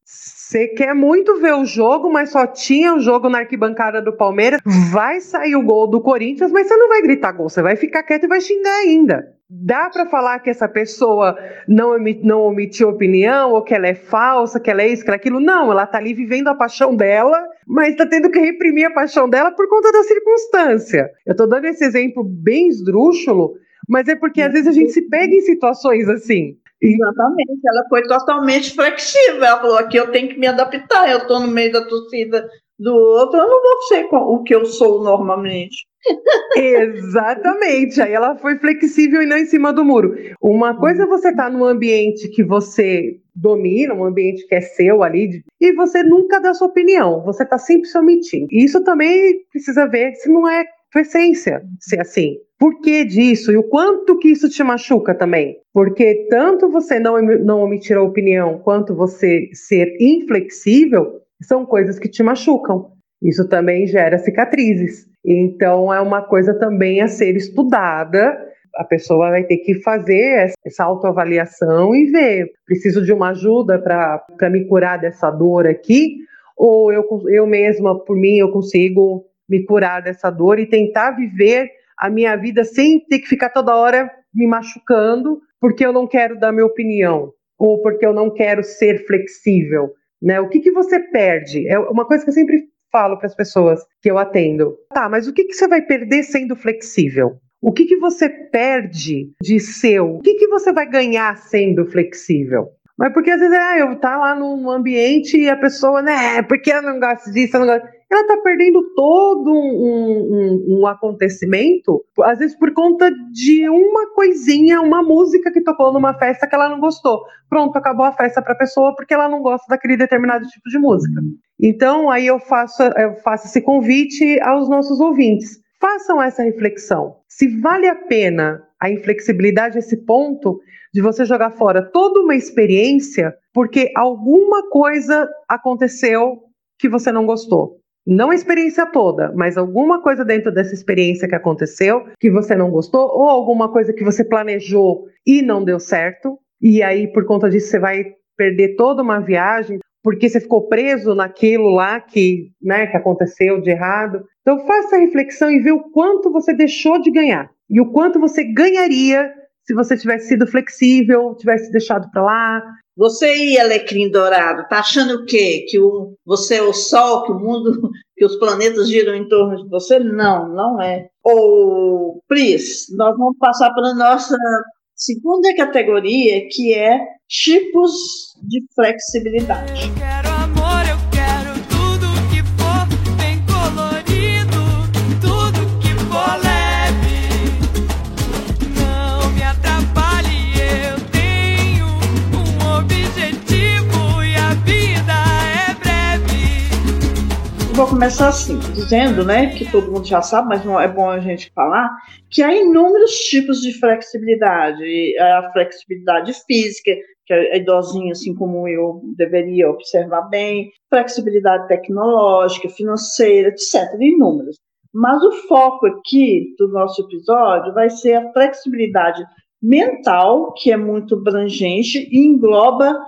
Você quer muito ver o jogo, mas só tinha o jogo na arquibancada do Palmeiras. Vai sair o gol do Corinthians, mas você não vai gritar gol, você vai ficar quieto e vai xingar ainda. Dá para falar que essa pessoa não, omit, não omitiu opinião, ou que ela é falsa, que ela é isso, que ela é aquilo? Não, ela tá ali vivendo a paixão dela, mas tá tendo que reprimir a paixão dela por conta da circunstância. Eu tô dando esse exemplo bem esdrúxulo, mas é porque às vezes a gente se pega em situações assim. Exatamente, ela foi totalmente flexível. Ela falou: aqui eu tenho que me adaptar, eu estou no meio da torcida do outro, eu não vou ser o que eu sou normalmente. Exatamente. Aí ela foi flexível e não em cima do muro. Uma coisa é você estar tá num ambiente que você domina, um ambiente que é seu ali, e você nunca dá sua opinião, você está sempre se omitindo. E isso também precisa ver se não é tua essência ser assim. Por que disso? E o quanto que isso te machuca também? Porque tanto você não, não omitir a opinião, quanto você ser inflexível, são coisas que te machucam. Isso também gera cicatrizes. Então, é uma coisa também a ser estudada. A pessoa vai ter que fazer essa autoavaliação e ver: preciso de uma ajuda para me curar dessa dor aqui? Ou eu, eu mesma, por mim, eu consigo me curar dessa dor e tentar viver a minha vida sem ter que ficar toda hora me machucando porque eu não quero dar minha opinião ou porque eu não quero ser flexível, né? O que que você perde? É uma coisa que eu sempre falo para as pessoas que eu atendo. Tá, mas o que que você vai perder sendo flexível? O que que você perde de seu? O que que você vai ganhar sendo flexível? Mas porque às vezes ah, eu tá lá num ambiente e a pessoa, né, porque eu não gosto disso, eu não gosto ela está perdendo todo um, um, um, acontecimento, às vezes por conta de uma coisinha, uma música que tocou numa festa que ela não gostou. Pronto, acabou a festa para a pessoa porque ela não gosta daquele determinado tipo de música. Então, aí eu faço, eu faço esse convite aos nossos ouvintes. Façam essa reflexão. Se vale a pena a inflexibilidade esse ponto de você jogar fora toda uma experiência porque alguma coisa aconteceu que você não gostou não a experiência toda, mas alguma coisa dentro dessa experiência que aconteceu que você não gostou, ou alguma coisa que você planejou e não deu certo, e aí por conta disso você vai perder toda uma viagem porque você ficou preso naquilo lá que, né, que aconteceu de errado. Então faça a reflexão e vê o quanto você deixou de ganhar e o quanto você ganharia se você tivesse sido flexível, tivesse deixado para lá, você e Alecrim Dourado, tá achando o quê? Que o, você é o Sol, que o mundo, que os planetas giram em torno de você? Não, não é. Ou, Pris, nós vamos passar para a nossa segunda categoria, que é tipos de flexibilidade. Vou começar assim, dizendo, né, que todo mundo já sabe, mas não é bom a gente falar, que há inúmeros tipos de flexibilidade. A flexibilidade física, que a idosinha, assim como eu, deveria observar bem, flexibilidade tecnológica, financeira, etc., inúmeros. Mas o foco aqui do nosso episódio vai ser a flexibilidade mental, que é muito abrangente e engloba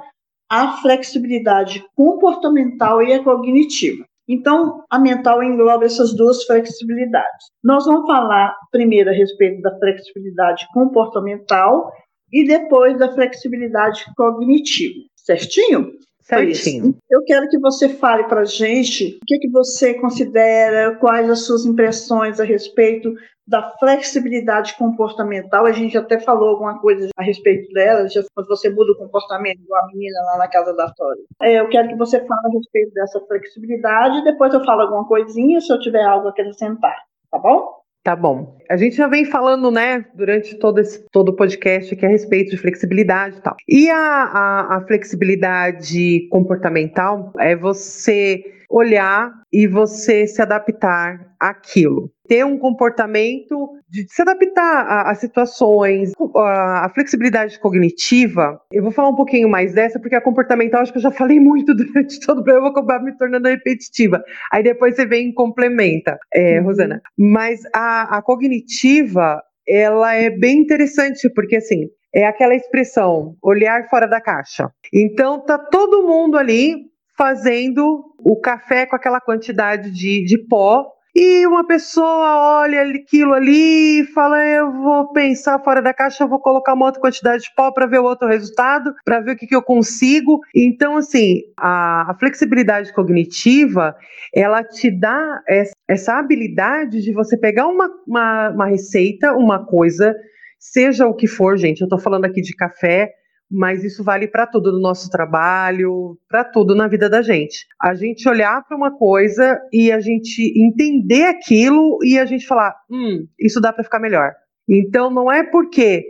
a flexibilidade comportamental e a cognitiva. Então, a mental engloba essas duas flexibilidades. Nós vamos falar primeiro a respeito da flexibilidade comportamental e depois da flexibilidade cognitiva, certinho? Certinho. Eu quero que você fale para a gente o que, que você considera, quais as suas impressões a respeito da flexibilidade comportamental. A gente até falou alguma coisa a respeito dela, já, quando você muda o comportamento, igual a menina lá na casa da Tória. É, eu quero que você fale a respeito dessa flexibilidade, depois eu falo alguma coisinha se eu tiver algo a acrescentar, tá bom? Tá bom. A gente já vem falando, né, durante todo esse todo o podcast aqui a respeito de flexibilidade e tal. E a, a, a flexibilidade comportamental é você olhar e você se adaptar àquilo. Ter um comportamento de se adaptar a, a situações, a, a, flexibilidade cognitiva. Eu vou falar um pouquinho mais dessa, porque a comportamental acho que eu já falei muito durante todo o programa, eu vou acabar me tornando repetitiva. Aí depois você vem e complementa, é, uhum. Rosana. Mas a, a cognitiva, ela é bem interessante, porque assim, é aquela expressão, olhar fora da caixa. Então tá todo mundo ali fazendo o café com aquela quantidade de, de pó. E uma pessoa olha aquilo ali e fala: Eu vou pensar fora da caixa, eu vou colocar uma outra quantidade de pó para ver o outro resultado, para ver o que, que eu consigo. Então, assim, a, a flexibilidade cognitiva ela te dá essa, essa habilidade de você pegar uma, uma, uma receita, uma coisa, seja o que for, gente. Eu estou falando aqui de café, mas isso vale para tudo no nosso trabalho, para tudo na vida da gente. A gente olhar para uma coisa e a gente entender aquilo e a gente falar, hum, isso dá para ficar melhor. Então não é porque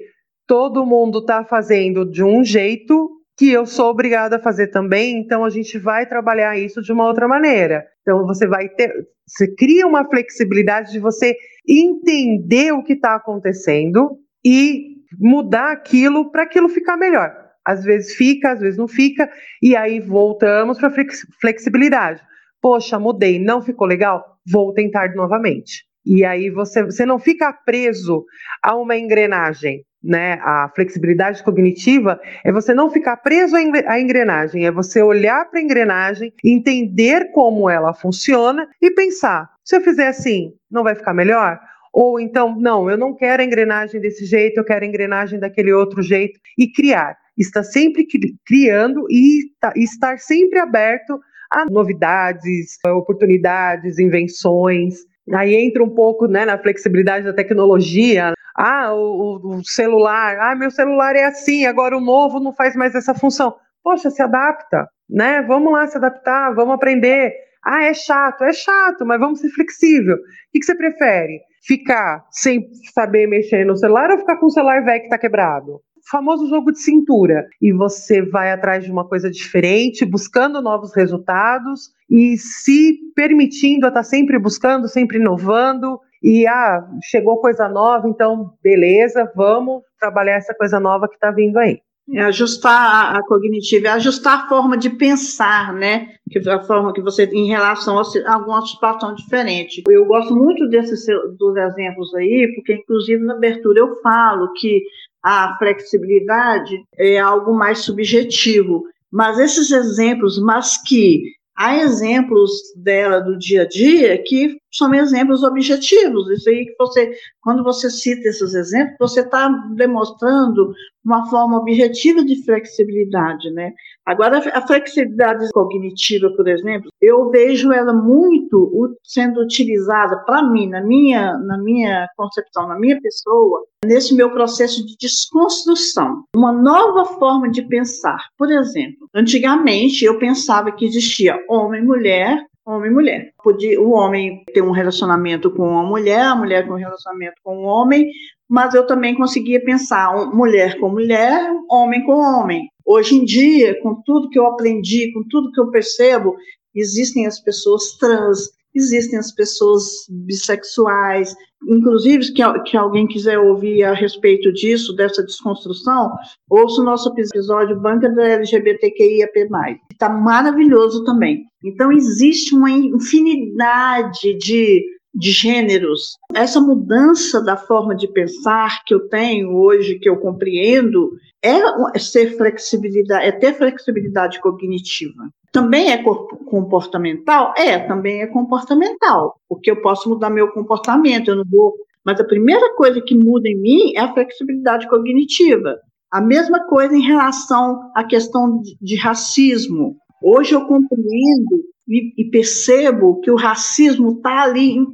todo mundo está fazendo de um jeito que eu sou obrigada a fazer também, então a gente vai trabalhar isso de uma outra maneira. Então você vai ter, você cria uma flexibilidade de você entender o que está acontecendo e mudar aquilo para aquilo ficar melhor. Às vezes fica, às vezes não fica, e aí voltamos para flexibilidade. Poxa, mudei, não ficou legal? Vou tentar novamente. E aí você, você não fica preso a uma engrenagem, né? A flexibilidade cognitiva é você não ficar preso à engrenagem, é você olhar para a engrenagem, entender como ela funciona e pensar: se eu fizer assim, não vai ficar melhor? Ou então, não, eu não quero a engrenagem desse jeito, eu quero a engrenagem daquele outro jeito. E criar. Está sempre criando e tá, estar sempre aberto a novidades, oportunidades, invenções. Aí entra um pouco né, na flexibilidade da tecnologia. Ah, o, o celular. Ah, meu celular é assim, agora o novo não faz mais essa função. Poxa, se adapta, né? Vamos lá se adaptar, vamos aprender. Ah, é chato, é chato, mas vamos ser flexível. O que, que você prefere? Ficar sem saber mexer no celular ou ficar com o celular velho que está quebrado? famoso jogo de cintura. E você vai atrás de uma coisa diferente, buscando novos resultados e se permitindo a estar tá sempre buscando, sempre inovando. E ah, chegou coisa nova, então beleza, vamos trabalhar essa coisa nova que está vindo aí. É ajustar a, cognitiva, é ajustar a forma de pensar, né? Que a forma que você, em relação a, a alguma situação diferente. Eu gosto muito desses dos exemplos aí, porque inclusive na abertura eu falo que a flexibilidade é algo mais subjetivo. Mas esses exemplos, mas que há exemplos dela do dia a dia que são exemplos objetivos. Isso aí que você, quando você cita esses exemplos, você está demonstrando uma forma objetiva de flexibilidade, né? Agora, a flexibilidade cognitiva, por exemplo, eu vejo ela muito sendo utilizada para mim, na minha, na minha concepção, na minha pessoa, nesse meu processo de desconstrução. Uma nova forma de pensar. Por exemplo, antigamente eu pensava que existia homem e mulher, homem e mulher. Podia o homem ter um relacionamento com uma mulher, a mulher com um relacionamento com um homem, mas eu também conseguia pensar mulher com mulher, homem com homem. Hoje em dia, com tudo que eu aprendi, com tudo que eu percebo, existem as pessoas trans, existem as pessoas bissexuais, inclusive que, que alguém quiser ouvir a respeito disso, dessa desconstrução, ouça o nosso episódio Banca da LGBTQIAP+. Está maravilhoso também. Então, existe uma infinidade de, de gêneros. Essa mudança da forma de pensar que eu tenho hoje, que eu compreendo, é ser flexibilidade, é ter flexibilidade cognitiva. Também é comportamental? É, também é comportamental, porque eu posso mudar meu comportamento, eu não vou. Mas a primeira coisa que muda em mim é a flexibilidade cognitiva. A mesma coisa em relação à questão de, de racismo. Hoje eu compreendo e, e percebo que o racismo está ali em,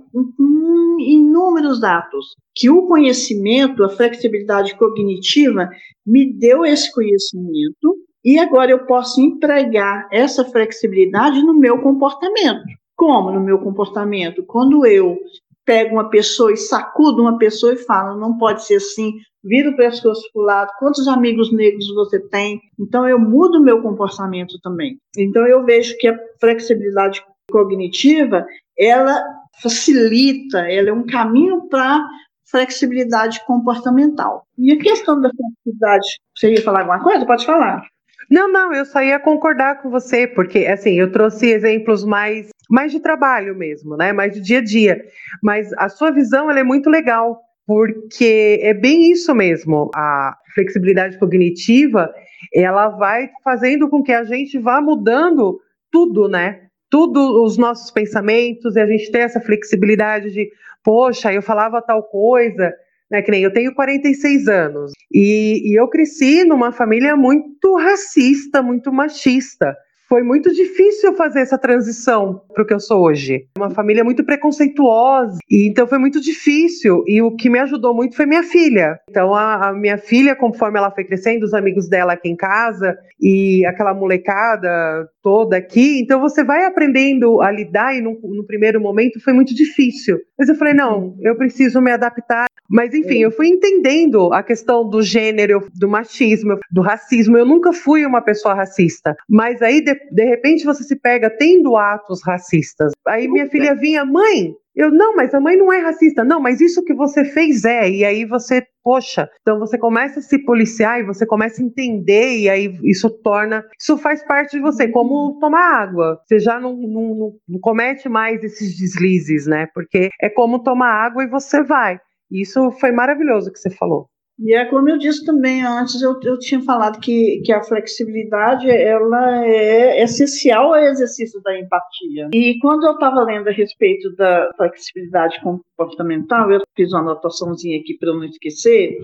em inúmeros dados, que o conhecimento, a flexibilidade cognitiva, me deu esse conhecimento e agora eu posso empregar essa flexibilidade no meu comportamento. Como no meu comportamento? Quando eu pego uma pessoa e sacudo uma pessoa e falo, não pode ser assim, vira o pescoço para o lado, quantos amigos negros você tem? Então eu mudo meu comportamento também. Então eu vejo que a flexibilidade cognitiva, ela facilita, ela é um caminho para flexibilidade comportamental. E a questão da flexibilidade, você ia falar alguma coisa? Pode falar. Não, não, eu só ia concordar com você, porque assim, eu trouxe exemplos mais, mais de trabalho mesmo, né? Mais de dia a dia. Mas a sua visão ela é muito legal, porque é bem isso mesmo. A flexibilidade cognitiva, ela vai fazendo com que a gente vá mudando tudo, né? Tudo os nossos pensamentos, e a gente tem essa flexibilidade de, poxa, eu falava tal coisa, né, que nem eu tenho 46 anos e, e eu cresci numa família muito racista, muito machista foi muito difícil fazer essa transição para o que eu sou hoje. Uma família muito preconceituosa, e então foi muito difícil. E o que me ajudou muito foi minha filha. Então, a, a, minha filha, conforme ela foi crescendo, os amigos dela aqui em casa, e aquela molecada toda aqui, então você vai aprendendo a lidar, e no, no primeiro momento foi muito difícil. Mas eu falei: não, eu preciso me adaptar mas enfim, eu fui entendendo a questão do gênero, do machismo, do racismo. Eu nunca fui uma pessoa racista. Mas aí, de, de repente, você se pega tendo atos racistas. Aí minha filha vinha, mãe, eu, não, mas a mãe não é racista. Não, mas isso que você fez é. E aí você, poxa, então você começa a se policiar e você começa a entender, e aí isso torna. Isso faz parte de você, como tomar água. Você já não, não, não comete mais esses deslizes, né? Porque é como tomar água e você vai. Isso foi maravilhoso que você falou. E é como eu disse também antes, eu, eu tinha falado que, que a flexibilidade ela é essencial ao exercício da empatia. E quando eu estava lendo a respeito da flexibilidade comportamental, eu fiz uma anotaçãozinha aqui para não esquecer,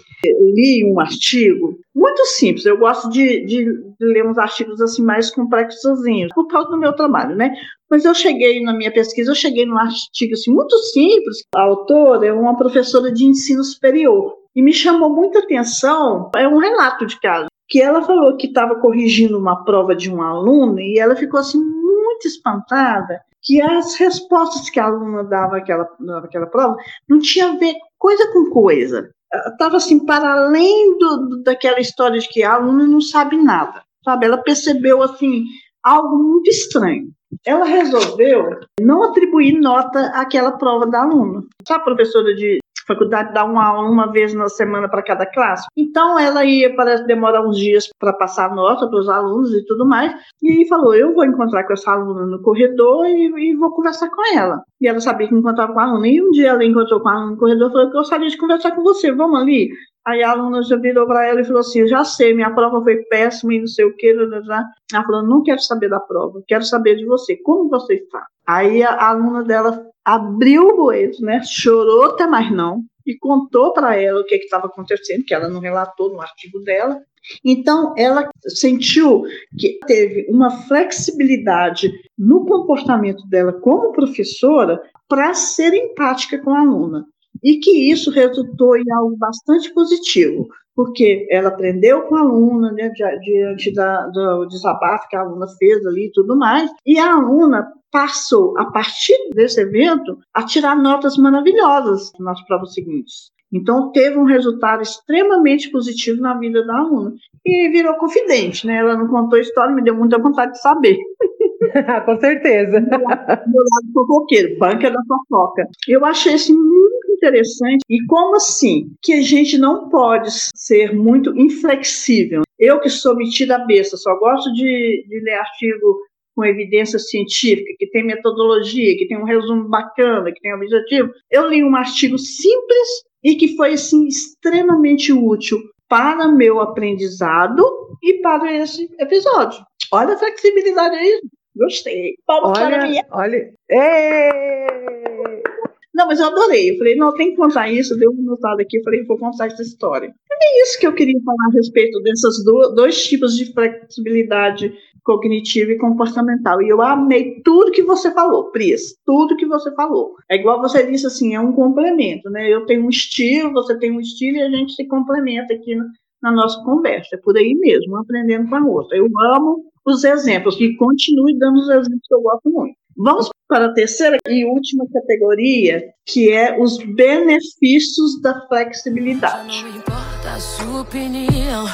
li um artigo muito simples, eu gosto de, de ler uns artigos assim mais complexozinhos, por causa do meu trabalho, né? Mas eu cheguei na minha pesquisa, eu cheguei num artigo assim, muito simples. A autora é uma professora de ensino superior. E me chamou muita atenção, é um relato de caso, que ela falou que estava corrigindo uma prova de um aluno e ela ficou assim muito espantada que as respostas que a aluna dava naquela prova não tinha a ver coisa com coisa. Estava assim, para além do, daquela história de que a aluna não sabe nada, sabe? Ela percebeu assim algo muito estranho. Ela resolveu não atribuir nota àquela prova da aluna. Sabe, professora de faculdade dá uma aula uma vez na semana para cada classe. Então ela ia, parece demorar uns dias para passar nota para os alunos e tudo mais. E falou: Eu vou encontrar com essa aluna no corredor e, e, vou conversar com ela. E ela sabia que encontrava com a aluna. E um dia ela encontrou com a aluna no corredor e falou: Eu gostaria de conversar com você, vamos ali. Aí a aluna já virou para ela e falou assim: já sei, minha prova foi péssima e não sei o que. Ela falou: Não quero saber da prova, quero saber de você, como você está. Aí a, aluna dela abriu o boeto, né? Chorou até mais não e contou para ela o que estava acontecendo, que ela não relatou no artigo dela. Então, ela sentiu que teve uma flexibilidade no comportamento dela como professora para ser empática com a aluna. E que isso resultou em algo bastante positivo, porque ela aprendeu com a aluna, né, diante da, do desabafo que a aluna fez ali e tudo mais, e a aluna passou, a partir desse evento, a tirar notas maravilhosas nas provas seguintes. Então, teve um resultado extremamente positivo na vida da aluna. E virou confidente, né? Ela não contou a história, me deu muita vontade de saber. Com certeza. Meu lado, meu lado fofoqueiro, banca da fofoca. Eu achei isso muito interessante. E como assim? Que a gente não pode ser muito inflexível. Eu que sou metida besta, só gosto de, de ler artigo com evidência científica, que tem metodologia, que tem um resumo bacana, que tem objetivo. Eu li um artigo simples e que foi assim extremamente útil para meu aprendizado e para esse episódio. Olha a flexibilidade aí. Gostei. Palmas olha, para mim. Olha. Ei! Não, mas eu adorei. Eu falei, não, tem que contar isso. Deu um notado aqui. Eu falei, vou contar essa história. É isso que eu queria falar a respeito desses dois tipos de flexibilidade cognitiva e comportamental. E eu amei tudo que você falou, Pris, tudo que você falou. É igual você disse assim, é um complemento, né? Eu tenho um estilo, você tem um estilo e a gente se complementa aqui no, na nossa conversa. É por aí mesmo, aprendendo com a outra. Eu amo os exemplos e continue dando os exemplos que eu gosto muito. Vamos para a terceira e última categoria, que é os benefícios da flexibilidade. importa a sua opinião.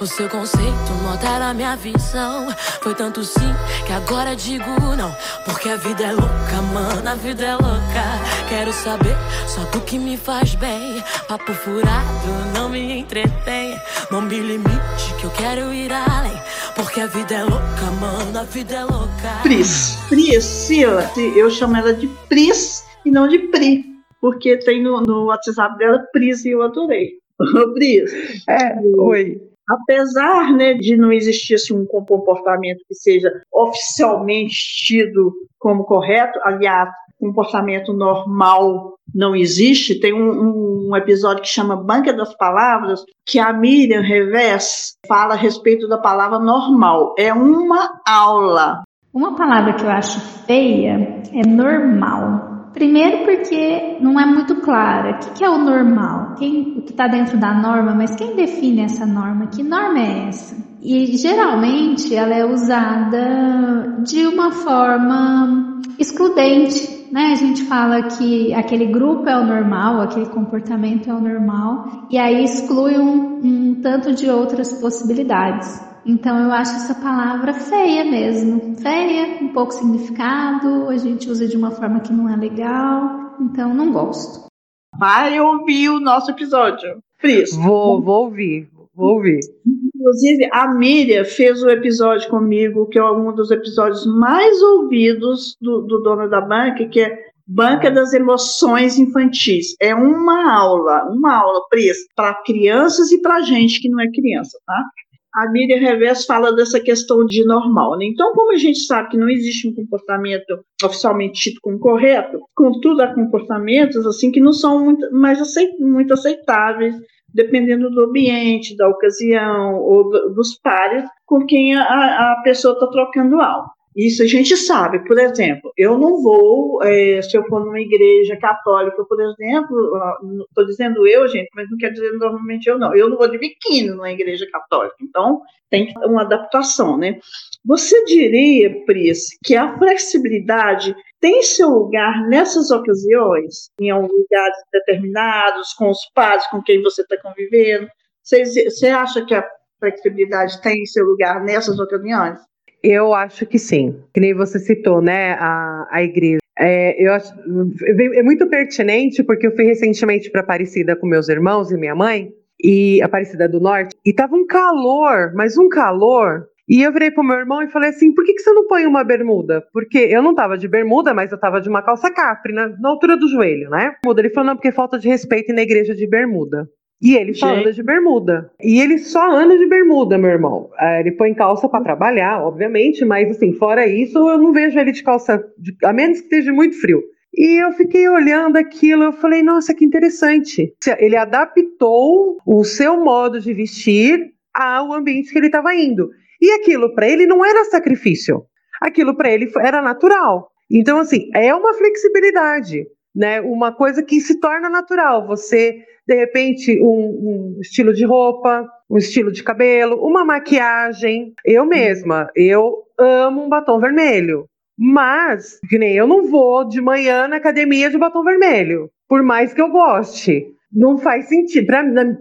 O seu conceito não altera a minha visão. Foi tanto sim que agora digo não. Porque a vida é louca, mano, a vida é louca. Quero saber só do que me faz bem. Papo furado não me entretém. Não me limite que eu quero ir além. Porque a vida é louca, mano, a vida é louca. Pris. Priscila, eu chamo ela de Pris e não de Pri. Porque tem no, no WhatsApp dela Pris e eu adorei. Pris. É, oi. Apesar né, de não existir assim, um comportamento que seja oficialmente tido como correto, aliás, comportamento normal não existe. Tem um, um, episódio que chama Banca das Palavras, que a Miriam Revés fala a respeito da palavra normal. É uma aula. Uma palavra que eu acho feia é normal. Primeiro porque não é muito clara. O que é o normal? Quem, o que está dentro da norma, mas quem define essa norma? Que norma é essa? E geralmente ela é usada de uma forma excludente, né? A gente fala que aquele grupo é o normal, aquele comportamento é o normal, e aí exclui um, um tanto de outras possibilidades. Então eu acho essa palavra feia mesmo. Feia, um pouco significado, a gente usa de uma forma que não é legal, então não gosto. Vai ouvir o nosso episódio. Fris. Vou, vou ouvir, vou ouvir. Inclusive, a Miriam fez o episódio comigo, que é um dos episódios mais ouvidos do, do dono da banca, que é Banca das Emoções Infantis. É uma aula, uma aula, para crianças e para gente que não é criança, tá? a Miriam Revés fala dessa questão de normal. Né? Então, como a gente sabe que não existe um comportamento oficialmente tido como correto, contudo, há comportamentos assim que não são muito, mais aceit muito aceitáveis, dependendo do ambiente, da ocasião ou do, dos pares com quem a, a pessoa está trocando algo. Isso a gente sabe. Por exemplo, eu não vou, é, se eu for numa igreja católica, por exemplo, estou dizendo eu, gente, mas não quer dizer normalmente eu não. Eu não vou de biquíni numa igreja católica. Então, tem uma adaptação, né? Você diria, Pris, que a flexibilidade tem seu lugar nessas ocasiões, em lugares determinados, com os pais com quem você está convivendo? Você, acha que a flexibilidade tem seu lugar nessas ocasiões? Eu acho que sim. Que nem você citou, né, a, a igreja. É, eu acho, é muito pertinente porque eu fui recentemente para Aparecida com meus irmãos e minha mãe, e Aparecida do Norte, e tava um calor, mas um calor. E eu virei pro meu irmão e falei assim: por que, que você não põe uma bermuda? Porque eu não tava de bermuda, mas eu tava de uma calça capri, na, na altura do joelho, né? Ele falou: não, porque falta de respeito na igreja de bermuda. E ele só anda de bermuda. E ele só anda de bermuda, meu irmão. É, ele põe calça para trabalhar, obviamente, mas assim, fora isso, eu não vejo ele de calça, de, a menos que esteja muito frio. E eu fiquei olhando aquilo, eu falei, nossa, que interessante. Ele adaptou o seu modo de vestir ao ambiente que ele estava indo. E aquilo para ele não era sacrifício. Aquilo para ele era natural. Então, assim, é uma flexibilidade, né? Uma coisa que se torna natural. Você de repente um, um, estilo de roupa, um estilo de cabelo, uma maquiagem. Eu mesma, eu amo um batom vermelho. Mas, que nem eu não vou de manhã na academia de batom vermelho, por mais que eu goste. Não faz sentido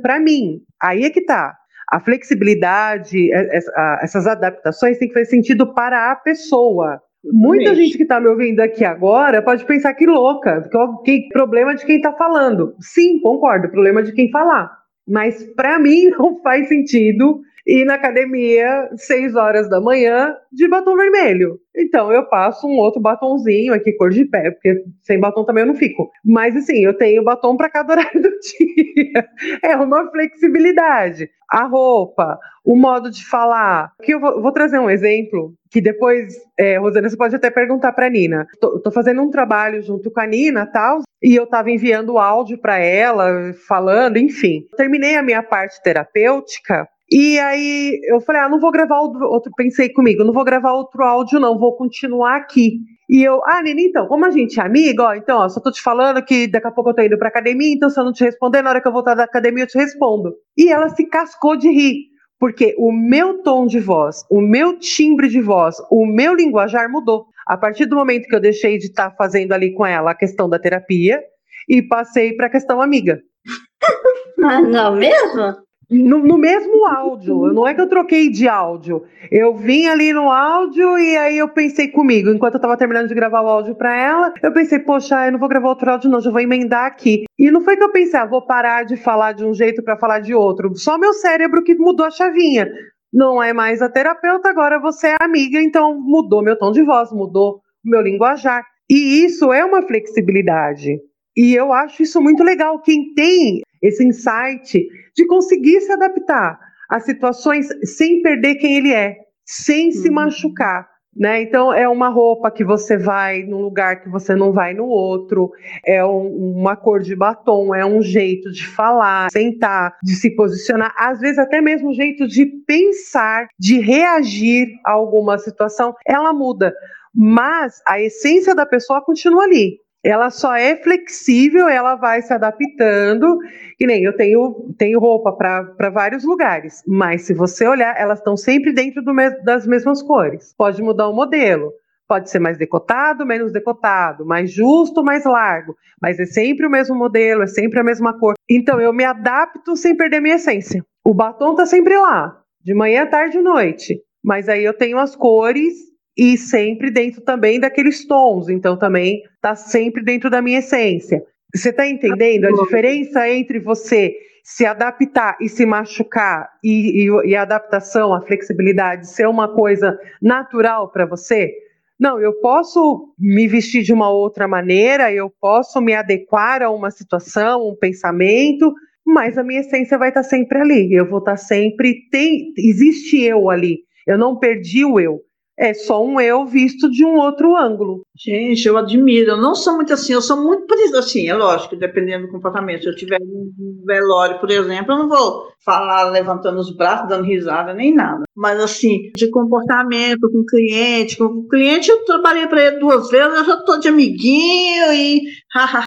para mim. Aí é que tá. A flexibilidade, é, é, essas adaptações têm que fazer sentido para a pessoa. Muita gente que está me ouvindo aqui agora pode pensar que louca, que problema de quem está falando. Sim, concordo, problema de quem falar. Mas para mim não faz sentido ir na academia 6 horas da manhã de batom vermelho. Então eu passo um outro batonzinho aqui, cor de pé, porque sem batom também eu não fico. Mas assim, eu tenho batom para cada horário do dia. É uma flexibilidade. A roupa, o modo de falar. Que eu vou, vou trazer um exemplo que depois, é, Rosana, você pode até perguntar para Nina. Tô, tô, fazendo um trabalho junto com a Nina, tal, e eu estava enviando áudio para ela, falando, enfim. Terminei a minha parte terapêutica e aí eu falei, ah, não vou gravar outro, pensei comigo, não vou gravar outro áudio não, vou continuar aqui. E eu, ah, Nina, então, como a gente é amiga, ó, então, ó, só tô te falando que daqui a pouco eu tô indo pra academia, então se eu não te responder, na hora que eu voltar da academia eu te respondo. E ela se cascou de rir, porque o meu tom de voz, o meu timbre de voz, o meu linguajar mudou. A partir do momento que eu deixei de estar tá fazendo ali com ela a questão da terapia e passei para a questão amiga. Ah, não mesmo? No, no, mesmo áudio, não é que eu troquei de áudio. Eu vim ali no áudio e aí eu pensei comigo, enquanto eu tava terminando de gravar o áudio para ela, eu pensei, poxa, eu não vou gravar outro áudio, não, já vou emendar aqui. E não foi que eu pensei, ah, vou parar de falar de um jeito para falar de outro. Só meu cérebro que mudou a chavinha. Não é mais a terapeuta, agora você é amiga, então mudou meu tom de voz, mudou meu linguajar. E isso é uma flexibilidade. E eu acho isso muito legal. Quem tem esse insight de conseguir se adaptar às situações sem perder quem ele é, sem uhum. se machucar. Né? Então, é uma roupa que você vai num lugar que você não vai no outro, é um, uma cor de batom, é um jeito de falar, sentar, de se posicionar, às vezes até mesmo o jeito de pensar, de reagir a alguma situação, ela muda. Mas a essência da pessoa continua ali ela só é flexível, ela vai se adaptando. Que nem eu tenho, tenho roupa para vários lugares, mas se você olhar, elas estão sempre dentro me das mesmas cores. Pode mudar o modelo. Pode ser mais decotado, menos decotado, mais justo, mais largo, mas é sempre o mesmo modelo, é sempre a mesma cor. Então eu me adapto sem perder minha essência. O batom tá sempre lá, de manhã, tarde e noite, mas aí eu tenho as cores e sempre dentro também daqueles tons, então também está sempre dentro da minha essência. Você está entendendo a diferença entre você se adaptar e se machucar e, e, e a adaptação, a flexibilidade ser uma coisa natural para você? Não, eu posso me vestir de uma outra maneira, eu posso me adequar a uma situação, um pensamento, mas a minha essência vai estar tá sempre ali. Eu vou estar tá sempre. Tem, existe eu ali. Eu não perdi o eu é só um eu visto de um outro ângulo. Gente, eu admiro. Eu não sou muito assim, eu sou muito assim, é lógico, dependendo do comportamento. Se eu tiver um velório, por exemplo, eu não vou falar levantando os braços, dando risada, nem nada. Mas assim, de comportamento com o cliente, com o cliente eu trabalhei para ele duas vezes, eu já estou de amiguinho e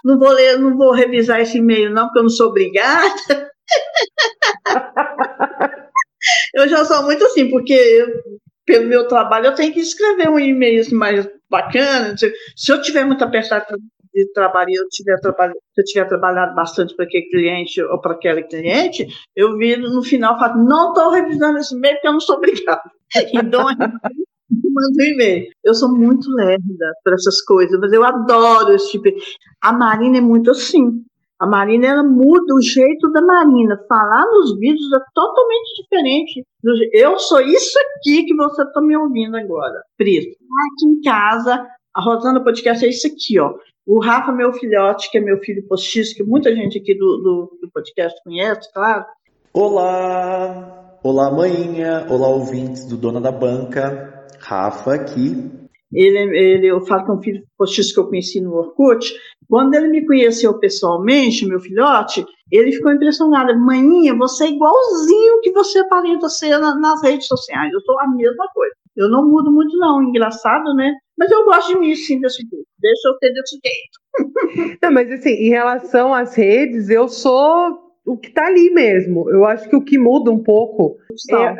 não vou ler, não vou revisar esse e-mail não, porque eu não sou obrigada. eu já sou muito assim, porque eu pelo meu trabalho, eu tenho que escrever um e-mail mais bacana. Se eu tiver muito apertado de trabalho, eu tiver se eu tiver trabalhado bastante para aquele cliente ou para aquele cliente, eu viro no final e falo, não estou revisando esse e-mail porque eu não sou obrigado. Então, mando um e-mail. Eu sou muito lerda para essas coisas, mas eu adoro esse tipo. A Marina é muito assim. A Marina ela muda o jeito da Marina. Falar nos vídeos é totalmente diferente. Eu sou isso aqui que você está me ouvindo agora, Pri. Aqui em casa, a Rosana Podcast é isso aqui, ó. O Rafa, meu filhote, que é meu filho postiço, que muita gente aqui do, do, do podcast conhece, claro. Olá! Olá, manhinha! Olá, ouvintes do Dona da Banca. Rafa aqui. Ele, ele, eu falo que é um filho postiço que eu conheci no Orkut. Quando ele me conheceu pessoalmente, meu filhote, ele ficou impressionado. Maninha, você é igualzinho que você aparenta ser na, nas redes sociais. Eu sou a mesma coisa. Eu não mudo muito, não. Engraçado, né? Mas eu gosto de mim, sim, desse jeito. Deixa eu ter desse jeito. Não, mas assim, em relação às redes, eu sou o que está ali mesmo. Eu acho que o que muda um pouco. É,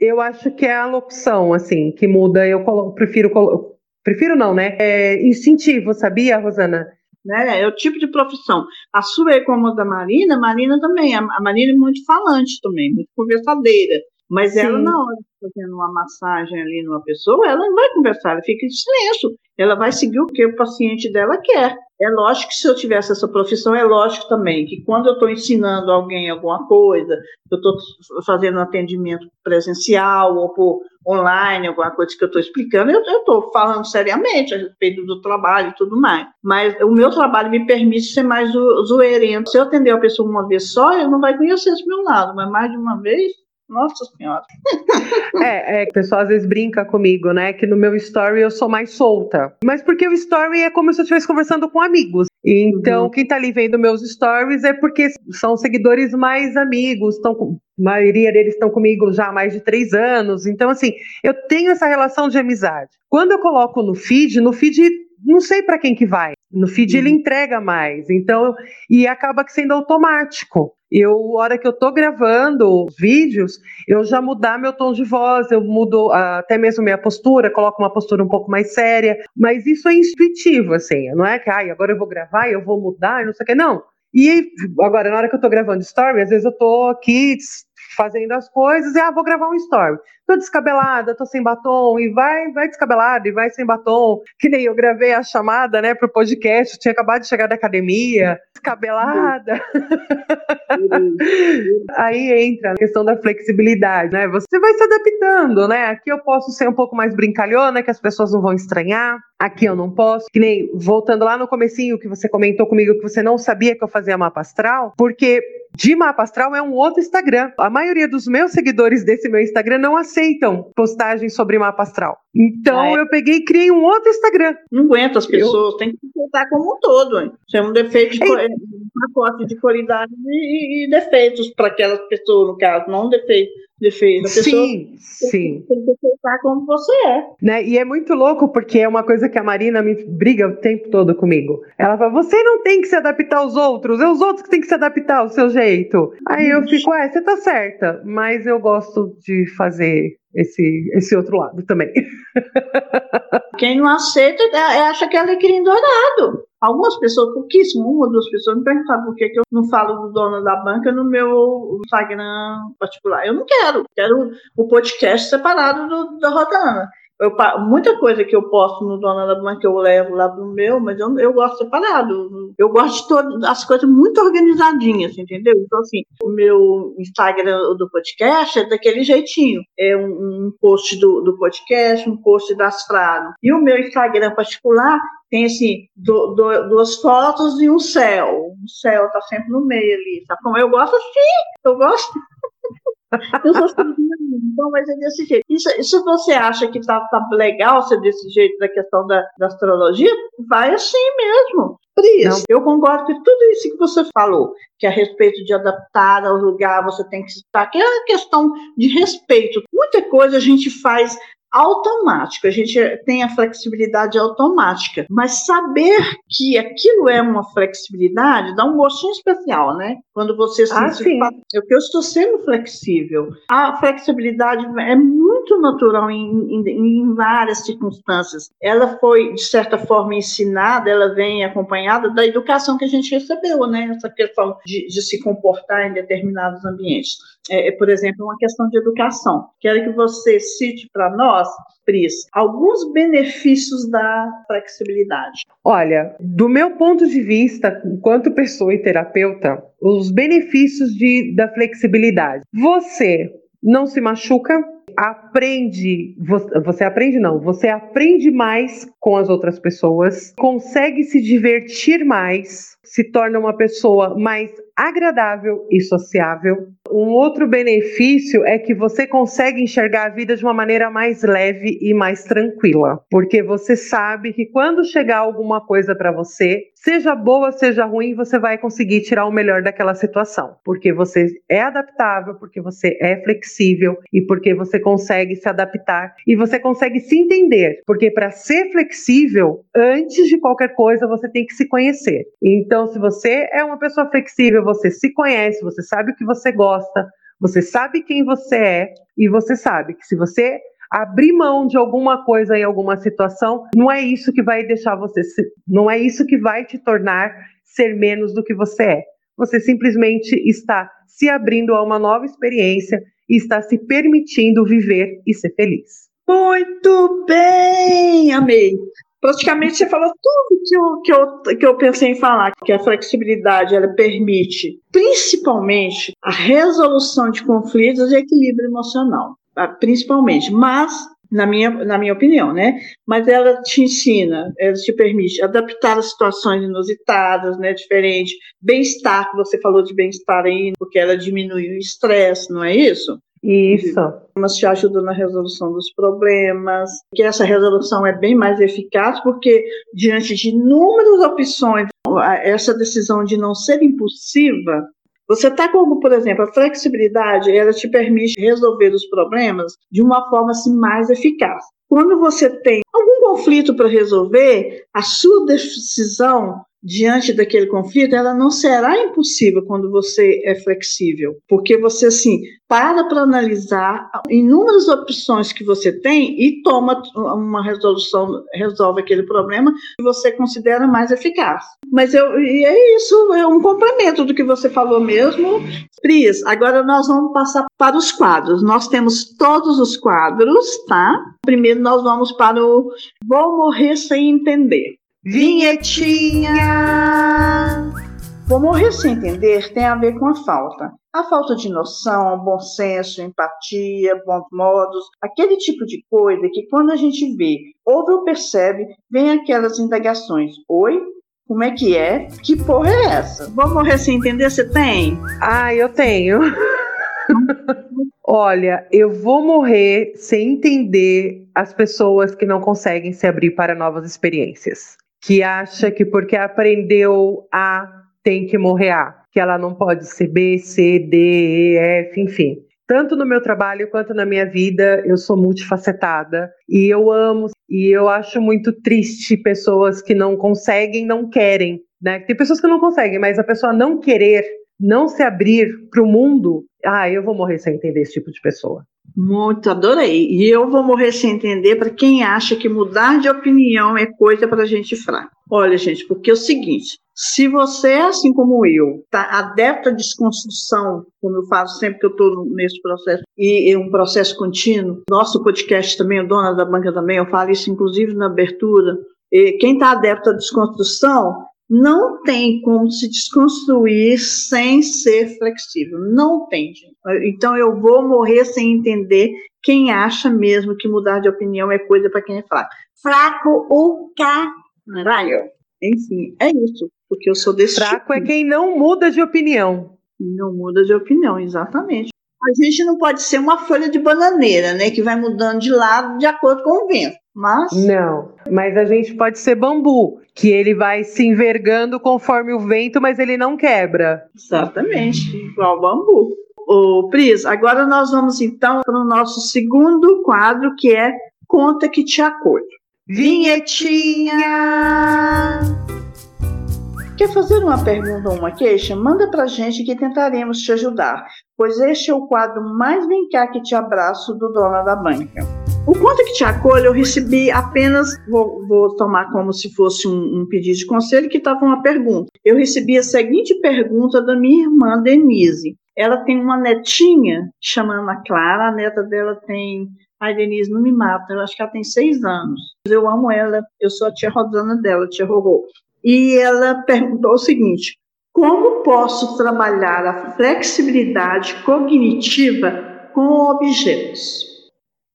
eu acho que é a locução, assim, que muda. Eu colo prefiro. Colo prefiro não, né? É instintivo, sabia, Rosana? Né? É o tipo de profissão. A sua é como a da Marina, a Marina também. A, a Marina é muito falante também, muito conversadeira. Mas Sim. ela, na hora de fazendo uma massagem ali numa pessoa, ela não vai conversar, ela fica em silêncio. Ela vai seguir o que o paciente dela quer. É lógico que se eu tivesse essa profissão, é lógico também que quando eu estou ensinando alguém alguma coisa, eu estou fazendo um atendimento presencial ou por online, alguma coisa que eu estou explicando, eu estou falando seriamente a respeito do trabalho e tudo mais. Mas o meu trabalho me permite ser mais zoeirento. Se eu atender a pessoa uma vez só, ele não vai conhecer esse meu lado, mas mais de uma vez, nossa Senhora. É, é, o pessoal às vezes brinca comigo, né? Que no meu story eu sou mais solta. Mas porque o story é como se eu estivesse conversando com amigos. Então, uhum. quem tá ali vendo meus stories é porque são seguidores mais amigos, estão a maioria deles estão comigo já há mais de três anos. Então, assim, eu tenho essa relação de amizade. Quando eu coloco no feed, no feed não sei para quem que vai. No feed uhum. ele entrega mais. Então, e acaba sendo automático. Eu, hora que eu tô gravando vídeos, eu já mudar meu tom de voz, eu mudo até mesmo minha postura, coloco uma postura um pouco mais séria, mas isso é intuitivo, assim, não é que, ai, agora eu vou gravar e eu vou mudar, não sei o que, não. E agora, na hora que eu tô gravando story, às vezes eu tô aqui fazendo as coisas e ah, vou gravar um story. Tô descabelada, tô sem batom, e vai, vai descabelada, e vai sem batom. Que nem eu gravei a chamada, né, pro podcast, tinha acabado de chegar da academia, descabelada. Aí entra a questão da flexibilidade, né? Você vai se adaptando, né? Aqui eu posso ser um pouco mais brincalhona, que as pessoas não vão estranhar. Aqui eu não posso. Que nem voltando lá no comecinho que você comentou comigo que você não sabia que eu fazia mapa astral, porque de mapa astral é um outro Instagram. A maioria dos meus seguidores desse meu Instagram não aceitam postagens sobre mapa astral. Então ah, é. eu peguei e criei um outro Instagram. Não aguenta as pessoas, eu... tem que aceitar como um todo. Hein? Isso é um defeito de, é... um pacote de qualidade e, e defeitos para aquelas pessoas, no caso, não um defeito defeito. A sim, sim. Tem que aceitar como você é. Né? E é muito louco, porque é uma coisa que a Marina me briga o tempo todo comigo. Ela fala: você não tem que se adaptar aos outros, é os outros que têm que se adaptar ao seu jeito. Aí eu fico, é, você tá certa, mas eu gosto de fazer esse, esse outro lado também. Quem não aceita é, é, acha que é alecrim dourado. Algumas pessoas, pouquíssimo, uma ou duas pessoas me perguntaram por que, que eu não falo do dono da banca no meu Instagram particular. Eu não quero, quero o podcast separado do, da Rodana. Eu, muita coisa que eu posto no Dona da Banca eu levo lá pro meu, mas eu, eu gosto separado. Eu gosto de todas as coisas muito organizadinhas, entendeu? Então, assim, o meu Instagram do podcast é daquele jeitinho. É um, um post do, do podcast, um post das frases. E o meu Instagram particular tem assim do, do, duas fotos e um céu. O céu tá sempre no meio ali, sabe? Como eu gosto assim, eu gosto. Eu sou então vai ser desse jeito. E se você acha que tá, tá legal ser desse jeito da questão da, da astrologia, vai assim mesmo. Pris, eu concordo com tudo isso que você falou, que a respeito de adaptar ao lugar, você tem que estar, que é uma questão de respeito. Muita coisa a gente faz automático, a gente tem a flexibilidade automática, mas saber que aquilo é uma flexibilidade dá um gostinho especial, né? Quando você se ah, fala, eu eu estou sendo flexível. A flexibilidade é muito natural em, em, em, várias circunstâncias. Ela foi, de certa forma, ensinada, ela vem acompanhada da educação que a gente recebeu, né? Essa questão de, de se comportar em determinados ambientes. É, por exemplo, uma questão de educação. Quero que você cite para nós Pris, alguns benefícios da flexibilidade. Olha, do meu ponto de vista, enquanto pessoa e terapeuta, os benefícios de, da flexibilidade. Você não se machuca, aprende, você aprende não, você aprende mais com as outras pessoas, consegue se divertir mais, se torna uma pessoa mais agradável e sociável. Um outro benefício é que você consegue enxergar a vida de uma maneira mais leve e mais tranquila, porque você sabe que quando chegar alguma coisa para você, seja boa, seja ruim, você vai conseguir tirar o melhor daquela situação, porque você é adaptável, porque você é flexível e porque você consegue se adaptar e você consegue se entender, porque para ser flexível, antes de qualquer coisa, você tem que se conhecer. Então, se você é uma pessoa flexível, você se conhece, você sabe o que você gosta, você sabe quem você é e você sabe que se você abrir mão de alguma coisa em alguma situação, não é isso que vai deixar você, não é isso que vai te tornar ser menos do que você é. Você simplesmente está se abrindo a uma nova experiência e está se permitindo viver e ser feliz. Muito bem, amei praticamente você falou tudo que eu, que, eu, que eu pensei em falar, que a flexibilidade ela permite principalmente a resolução de conflitos e equilíbrio emocional, tá? principalmente, mas na minha, na minha opinião, né? Mas ela te ensina, ela te permite adaptar as situações inusitadas, né? Diferente, bem-estar, que você falou de bem-estar aí, porque ela diminui o estresse, não é isso? Isso. Mas te ajuda na resolução dos problemas, que essa resolução é bem mais eficaz, porque diante de inúmeras opções, essa decisão de não ser impulsiva, você está como, por exemplo, a flexibilidade, ela te permite resolver os problemas de uma forma assim, mais eficaz. Quando você tem algum conflito para resolver, a sua decisão diante daquele conflito, ela não será impossível quando você é flexível, porque você assim para para analisar inúmeras opções que você tem e toma uma resolução, resolve aquele problema que você considera mais eficaz. Mas eu, e é isso, é um complemento do que você falou mesmo. Pris, agora nós vamos passar para os quadros. Nós temos todos os quadros, tá? Primeiro nós vamos para o Vou Morrer Sem Entender. Vinhetinha! Vou morrer sem entender tem a ver com a falta. A falta de noção, bom senso, empatia, bons modos, aquele tipo de coisa que quando a gente vê, ouve ou percebe, vem aquelas indagações. Oi? Como é que é? Que porra é essa? Vou morrer sem entender? Você tem? Ah, eu tenho. Olha, eu vou morrer sem entender as pessoas que não conseguem se abrir para novas experiências que acha que porque aprendeu A tem que morrer A, que ela não pode ser B, C, D, E, F, enfim. Tanto no meu trabalho quanto na minha vida, eu sou multifacetada e eu amo e eu acho muito triste pessoas que não conseguem, não querem, né? Tem pessoas que não conseguem, mas a pessoa não querer, não se abrir para o mundo, ah, eu vou morrer sem entender esse tipo de pessoa. Muito, adorei. E eu vou morrer sem entender para quem acha que mudar de opinião é coisa para gente fraca. Olha, gente, porque é o seguinte: se você, assim como eu, está adepto à desconstrução, como eu faço sempre que eu estou nesse processo, e é um processo contínuo, nosso podcast também, o Dona da Banca também, eu falo isso inclusive na abertura, quem está adepto à desconstrução não tem como se desconstruir sem ser flexível. Não tem, gente. Então eu vou morrer sem entender quem acha mesmo que mudar de opinião é coisa para quem é fraco. Fraco o caralho. Enfim, é isso. Porque eu sou desse. Fraco é tipo. é quem não muda de opinião. Não muda de opinião, exatamente. A gente não pode ser uma folha de bananeira, né? Que vai mudando de lado de acordo com o vento. Mas. Não, mas a gente pode ser bambu, que ele vai se envergando conforme o vento, mas ele não quebra. Exatamente, igual bambu. Ô, Pris, agora nós vamos então para o nosso segundo quadro, que é Conta que te acolho. Vinhetinha! Quer fazer uma pergunta ou uma queixa? Manda pra gente que tentaremos te ajudar, pois este é o quadro mais vem cá que te abraço do Dona da Banca. O quanto que te acolho, eu recebi apenas, vou, vou tomar como se fosse um, um pedido de conselho, que estava uma pergunta. Eu recebi a seguinte pergunta da minha irmã Denise. Ela tem uma netinha chamando a Clara, a neta dela tem Ai, Denise, não me mata, eu acho que ela tem seis anos. Eu amo ela, eu sou a tia Rosana dela, tia Rorô e ela perguntou o seguinte: como posso trabalhar a flexibilidade cognitiva com objetos?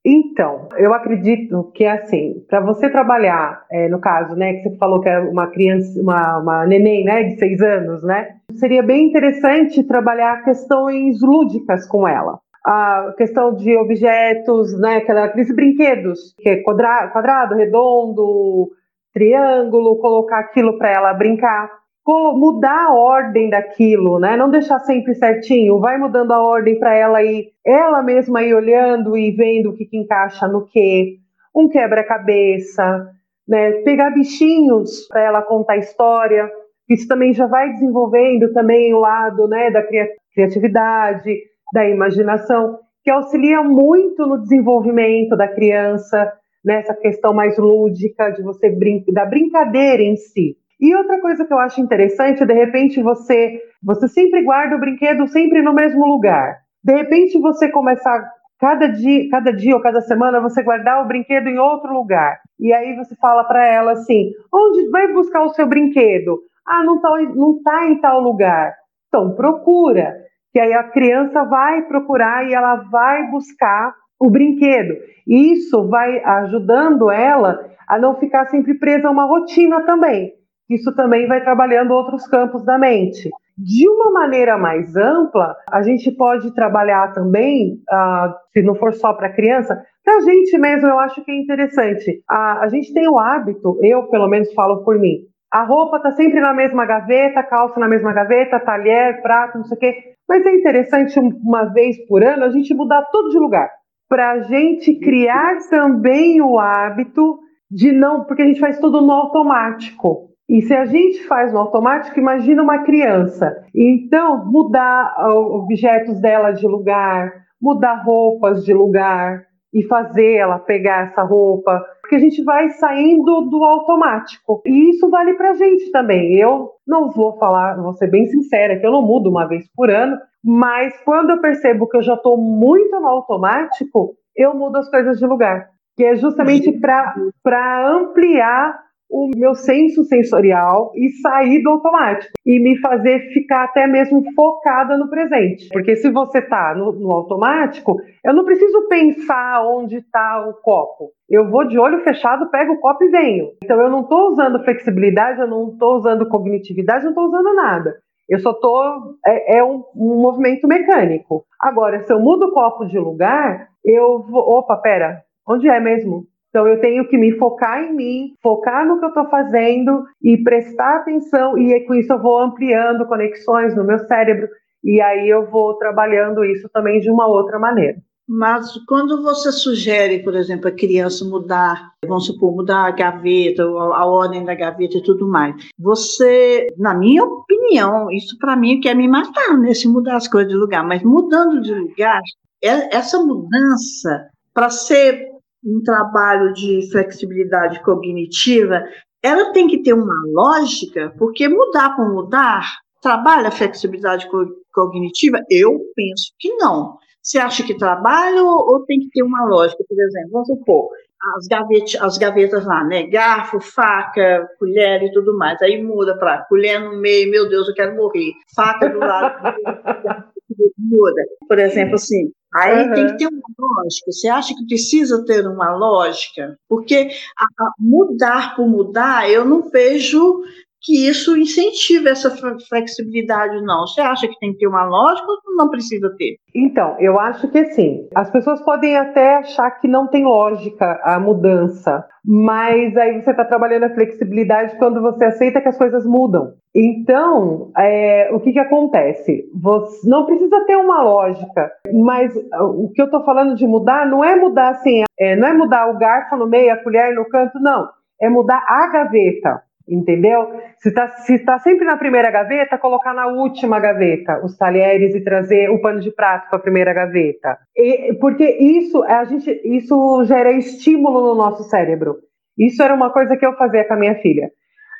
Então, eu acredito que é assim, para você trabalhar, é, no caso, né, que você falou que é uma criança, uma, uma neném, né, de seis anos, né, seria bem interessante trabalhar questões lúdicas com ela. A questão de objetos, né, aqueles brinquedos, que é quadrado, quadrado redondo, triângulo, colocar aquilo para ela brincar, mudar a ordem daquilo, né? Não deixar sempre certinho, vai mudando a ordem para ela ir, ela mesma ir olhando e vendo o que, que encaixa no que, um quebra-cabeça, né? Pegar bichinhos para ela contar história, isso também já vai desenvolvendo também o lado, né, da criatividade, da imaginação, que auxilia muito no desenvolvimento da criança, nessa questão mais lúdica de você brin da brincadeira em si. E outra coisa que eu acho interessante, de repente você você sempre guarda o brinquedo sempre no mesmo lugar. De repente você começar cada dia, cada dia ou cada semana você guardar o brinquedo em outro lugar. E aí você fala para ela assim: "Onde vai buscar o seu brinquedo?" "Ah, não tá, não tá em tal lugar." Então procura. Que aí a criança vai procurar e ela vai buscar o brinquedo. E isso vai ajudando ela a não ficar sempre presa a uma rotina também. Isso também vai trabalhando outros campos da mente. De uma maneira mais ampla, a gente pode trabalhar também, uh, se não for só para criança, para a gente mesmo eu acho que é interessante. A, a gente tem o hábito, eu pelo menos falo por mim, a roupa está sempre na mesma gaveta, calça na mesma gaveta, talher, prato, não sei o quê. Mas é interessante uma vez por ano a gente mudar tudo de lugar para a gente criar também o hábito de não, porque a gente faz tudo no automático. E se a gente faz no automático, imagina uma criança. Então, mudar objetos dela de lugar, mudar roupas de lugar e fazer ela pegar essa roupa, porque a gente vai saindo do automático. E isso vale para a gente também. Eu não vou falar, vou ser bem sincera, que eu não mudo uma vez por ano, mas quando eu percebo que eu já estou muito no automático, eu mudo as coisas de lugar. Que é justamente para ampliar o meu senso sensorial e sair do automático e me fazer ficar até mesmo focada no presente. Porque se você está no, no, automático, eu não preciso pensar onde está o copo. Eu vou de olho fechado, pego o copo e venho. Então eu não estou usando flexibilidade, eu não estou usando cognitividade, não estou usando nada. Eu só estou. É, é um, um movimento mecânico. Agora, se eu mudo o copo de lugar, eu vou. Opa, pera, onde é mesmo? Então eu tenho que me focar em mim, focar no que eu estou fazendo e prestar atenção, e com isso eu vou ampliando conexões no meu cérebro, e aí eu vou trabalhando isso também de uma outra maneira. Mas quando você sugere, por exemplo, a criança mudar, vamos supor, mudar a gaveta, a ordem da gaveta e tudo mais, você, na minha opinião, isso para mim quer me matar, né? Se mudar as coisas de lugar, mas mudando de lugar, é, essa mudança, para ser um trabalho de flexibilidade cognitiva, ela tem que ter uma lógica, porque mudar por mudar trabalha a flexibilidade co cognitiva? Eu penso que não. Você acha que trabalha ou, ou, tem que ter uma lógica? Por exemplo, vamos supor, as, gavetas, as gavetas lá, né? Garfo, faca, colher e tudo mais. Aí muda para colher no meio, meu Deus, eu quero morrer. Faca do lado, muda. Por exemplo, assim, Aí uhum. tem que ter uma lógica. Você acha que precisa ter uma lógica? Porque a, a mudar por mudar, eu não vejo que isso incentive essa flexibilidade, não. Você acha que tem que ter uma lógica ou não precisa ter? Então, eu acho que sim. As pessoas podem até achar que não tem lógica a mudança, mas aí você está trabalhando a flexibilidade quando você aceita que as coisas mudam. Então, é, o que, que acontece? Você não precisa ter uma lógica, mas o que eu estou falando de mudar não é mudar assim, é, não é mudar o garfo no meio, a colher no canto, não. É mudar a gaveta entendeu? Se está se tá sempre na primeira gaveta, colocar na última gaveta os talheres e trazer o pano de prato para a primeira gaveta. E, porque isso, a gente, isso gera estímulo no nosso cérebro. Isso era uma coisa que eu fazia com a minha filha.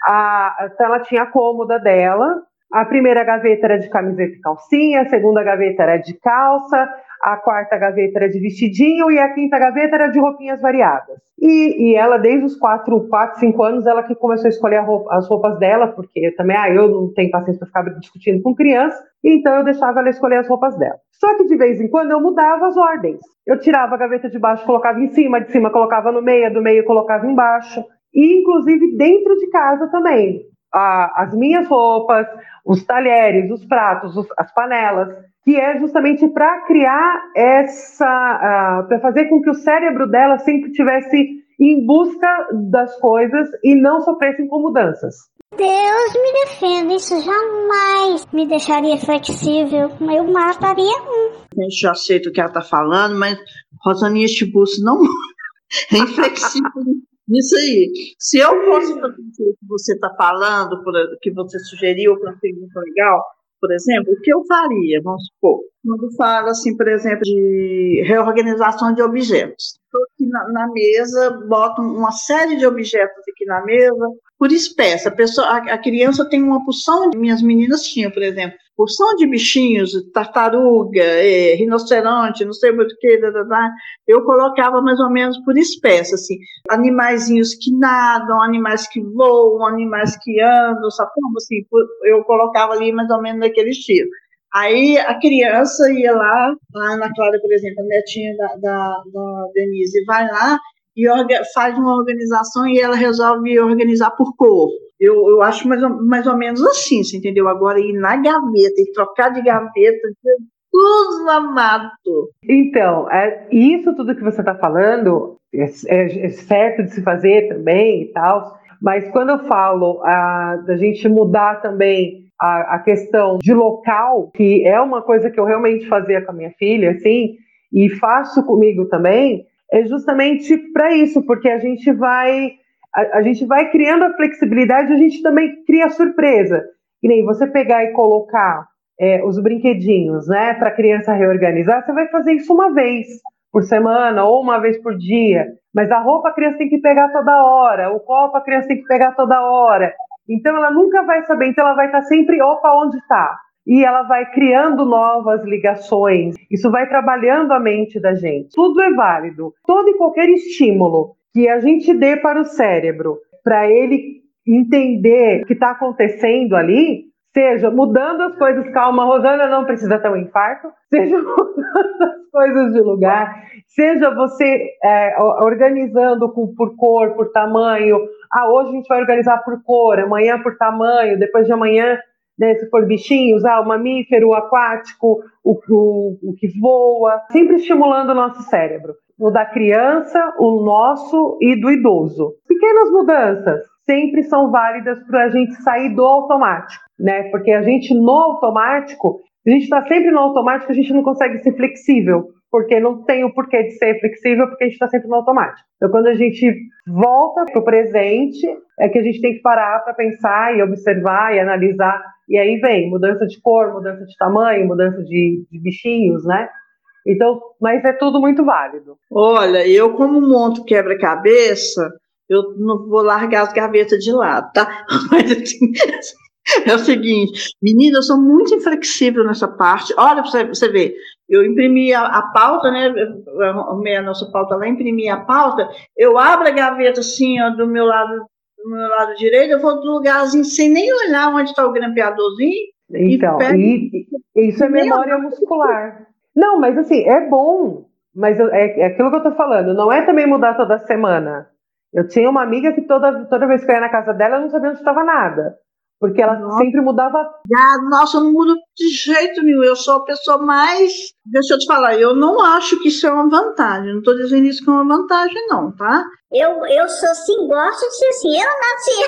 A, então ela tinha a cômoda dela, a primeira gaveta era de camiseta e calcinha, a segunda gaveta era de calça, a quarta gaveta era de vestidinho e a quinta gaveta era de roupinhas variadas. E, e ela, desde os 4, 4, 5 anos, ela que começou a escolher roupa, as roupas dela, porque também, ah, eu não tenho paciência para ficar discutindo com criança, então eu deixava ela escolher as roupas dela. Só que de vez em quando eu mudava as ordens. Eu tirava a gaveta de baixo, colocava em cima, de cima colocava no meio, do meio colocava embaixo. E inclusive dentro de casa também. as minhas roupas, os talheres, os pratos, os, as panelas, que é justamente para criar essa, uh, para fazer com que o cérebro dela sempre tivesse em busca das coisas e não sofressem com mudanças. Deus me defenda, isso jamais me deixaria flexível, eu mataria um. A gente já aceita o que ela está falando, mas Rosaninha Tiburcio não é inflexível nisso aí. Se eu fosse fazer o que você está falando, que você sugeriu para uma pergunta legal, por exemplo, o que eu faria, vamos supor, quando fala, assim, por exemplo, de reorganização de objetos. Estou aqui na, na, mesa, boto uma série de objetos aqui na mesa, por espécie. A, pessoa, a, a criança tem uma porção, minhas meninas tinham, por exemplo, porção de bichinhos, tartaruga, é, rinoceronte, não sei muito o que, eu colocava mais ou menos por espécie, assim, animaizinhos que nadam, animais que voam, animais que andam, sabe como, assim, eu colocava ali mais ou menos daquele estilo. Aí a criança ia lá, a Ana Clara, por exemplo, a netinha da, da, da Denise, vai lá e faz uma organização e ela resolve organizar por cor. Eu, eu acho mais ou, mais ou menos assim, você entendeu? Agora ir na gaveta e trocar de gaveta, Jesus amado. Então, é, isso tudo que você está falando é, é, é, certo de se fazer também e tal, mas quando eu falo a, da gente mudar também a, a, questão de local, que é uma coisa que eu realmente fazia com a minha filha, assim, e faço comigo também, é justamente para isso, porque a gente vai a, a gente vai criando a flexibilidade, a gente também cria surpresa. E nem você pegar e colocar é, os brinquedinhos, né, para a criança reorganizar, você vai fazer isso uma vez por semana ou uma vez por dia. Mas a roupa a criança tem que pegar toda hora, o copo a criança tem que pegar toda hora. Então ela nunca vai saber, então ela vai estar sempre, opa, onde está? E ela vai criando novas ligações. Isso vai trabalhando a mente da gente. Tudo é válido. Todo e qualquer estímulo que a gente dê para o cérebro, para ele entender o que está acontecendo ali, seja mudando as coisas, calma, Rosana não precisa ter um infarto, seja mudando as coisas de lugar, seja você é, organizando por cor, por tamanho. Ah, hoje a gente vai organizar por cor, amanhã por tamanho, depois de amanhã, né, se for bichinhos, ah, o mamífero, o aquático, o, o, o que voa, sempre estimulando o nosso cérebro. O da criança, o nosso e do idoso. Pequenas mudanças sempre são válidas para a gente sair do automático, né? Porque a gente no automático, a gente está sempre no automático, a gente não consegue ser flexível porque não tem o porquê de ser flexível, porque a gente está sempre no automático. Então, quando a gente volta para o presente, é que a gente tem que parar para pensar e observar e analisar. E aí vem mudança de cor, mudança de tamanho, mudança de, de bichinhos, né? Então, mas é tudo muito válido. Olha, eu como monto quebra-cabeça, eu não vou largar as gavetas de lado, tá? Mas assim, é o seguinte, menina, eu sou muito inflexível nessa parte. Olha, você, você ver, eu imprimi a, a pauta, né? arrumei a nossa pauta lá, imprimi a pauta, eu abro a gaveta assim, ó, do meu lado, do meu lado direito, eu vou do lugarzinho sem nem olhar onde está o grampeadorzinho. Então, e, e isso é memória muscular. Não, mas assim, é bom, mas é, é aquilo que eu tô falando, não é também mudar toda semana. Eu tinha uma amiga que toda, toda vez que eu ia na casa dela, eu não sabia onde estava nada. Porque ela Nossa. sempre mudava. Ah, nossa, eu não mudo de jeito nenhum. Eu sou a pessoa mais. Deixa eu te falar, eu não acho que isso é uma vantagem. Não estou dizendo isso que é uma vantagem, não, tá? Eu, eu sou assim, gosto de ser assim. Eu nasci.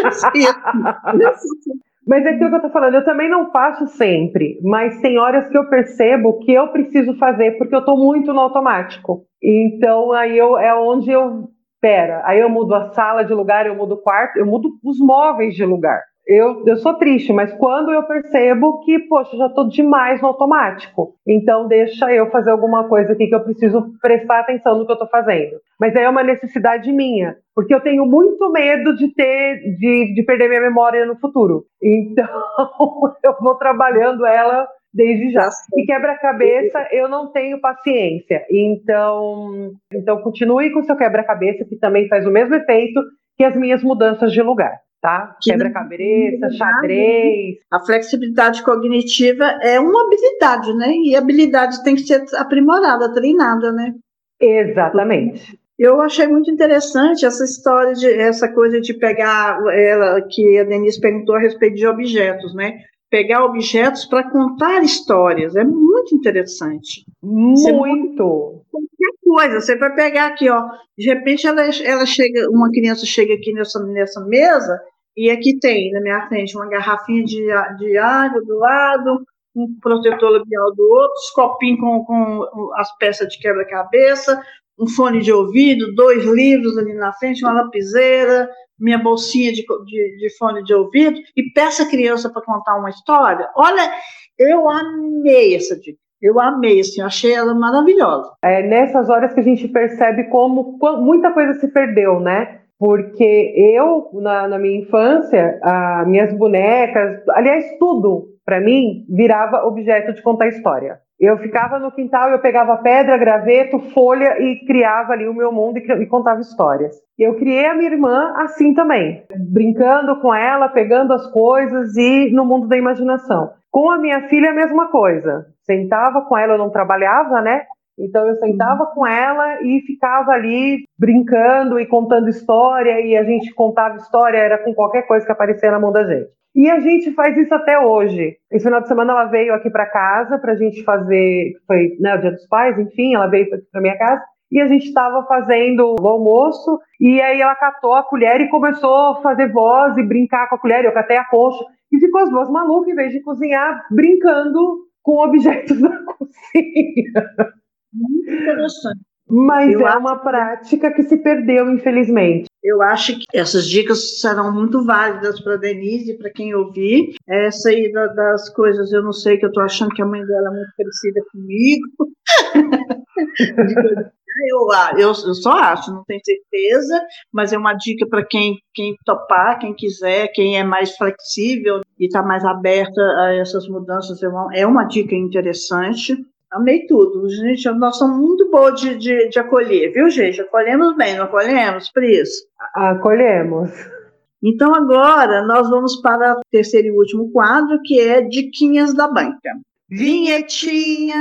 eu ser assim. Mas é aquilo que eu tô falando, eu também não faço sempre, mas tem horas que eu percebo que eu preciso fazer porque eu tô muito no automático. Então aí eu, é onde eu pera, aí eu mudo a sala de lugar, eu mudo o quarto, eu mudo os móveis de lugar. Eu, eu sou triste, mas quando eu percebo que, poxa, já estou demais no automático, então deixa eu fazer alguma coisa aqui que eu preciso prestar atenção no que eu estou fazendo. Mas aí é uma necessidade minha, porque eu tenho muito medo de ter, de, de perder minha memória no futuro. Então eu vou trabalhando ela desde já. E quebra-cabeça, eu não tenho paciência. Então, então continue com seu quebra-cabeça, que também faz o mesmo efeito que as minhas mudanças de lugar. Tá? Quebra-cabeça, xadrez. A flexibilidade cognitiva é uma habilidade, né? E a habilidade tem que ser aprimorada, treinada, né? Exatamente. Eu achei muito interessante essa história de essa coisa de pegar ela que a Denise perguntou a respeito de objetos, né? Pegar objetos para contar histórias. É muito interessante. Muito. Qualquer coisa. Você vai pegar aqui, ó. De repente ela, ela chega, uma criança chega aqui nessa, nessa mesa e aqui tem na minha frente uma garrafinha de, de água do lado, um protetor labial do outro, os copinhos com, com as peças de quebra-cabeça, um fone de ouvido, dois livros ali na frente, uma lapiseira, minha bolsinha de, de, de fone de ouvido e peça a criança para contar uma história. Olha, eu amei essa dica. Eu amei, assim, achei ela maravilhosa. É nessas horas que a gente percebe como muita coisa se perdeu, né? Porque eu, na, na minha infância, a, minhas bonecas, aliás, tudo, para mim, virava objeto de contar história. Eu ficava no quintal, eu pegava pedra, graveto, folha e criava ali o meu mundo e, e contava histórias. Eu criei a minha irmã assim também, brincando com ela, pegando as coisas e no mundo da imaginação. Com a minha filha, a mesma coisa. Sentava com ela, eu não trabalhava, né? Então eu sentava com ela e ficava ali brincando e contando história, e a gente contava história, era com qualquer coisa que aparecia na mão da gente. E a gente faz isso até hoje. Esse final de semana ela veio aqui para casa para a gente fazer, foi né, o Dia dos Pais, enfim, ela veio para minha casa e a gente estava fazendo o almoço e aí ela catou a colher e começou a fazer voz e brincar com a colher. Eu catei a coxa e ficou as duas malucas em vez de cozinhar brincando com objetos da cozinha. Muito interessante. Mas eu é uma prática que se perdeu, infelizmente. Eu acho que essas dicas serão muito válidas para Denise e para quem ouvir. Essa aí das coisas, eu não sei, que eu estou achando que a mãe dela é muito parecida comigo. eu, eu, eu só acho, não tenho certeza, mas é uma dica para quem, quem topar, quem quiser, quem é mais flexível e está mais aberta a essas mudanças, é uma, é dica interessante. Amei tudo. Gente, nós somos muito boas de, de, de, acolher, viu, gente? Acolhemos bem, não acolhemos, Pris? Acolhemos. Então, agora, nós vamos para o terceiro e último quadro, que é Diquinhas da Banca. Vinhetinha!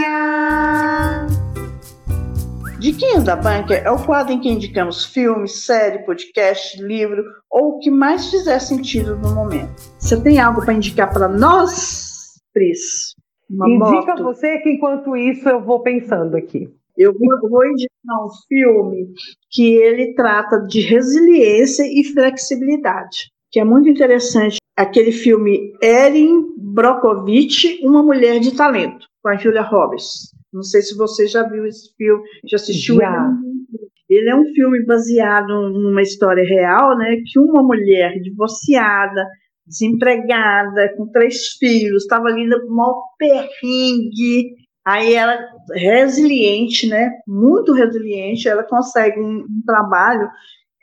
Diquinhas da Banca é o quadro em que indicamos filmes, série, podcast, livro ou o que mais fizer sentido no momento. Você tem algo para indicar para nós, Pris? Uma Indica moto. você que enquanto isso eu vou pensando aqui. Eu vou, indicar um filme que ele trata de resiliência e flexibilidade, que é muito interessante. Aquele filme Erin Brockovich, Uma Mulher de Talento, com a Julia Roberts. Não sei se você já viu esse filme, já assistiu. Já. Ele é um filme baseado numa história real, né? Que uma mulher divorciada desempregada, com três filhos, estava ali no maior perrengue. Aí ela, resiliente, né? Muito resiliente, ela consegue um, um trabalho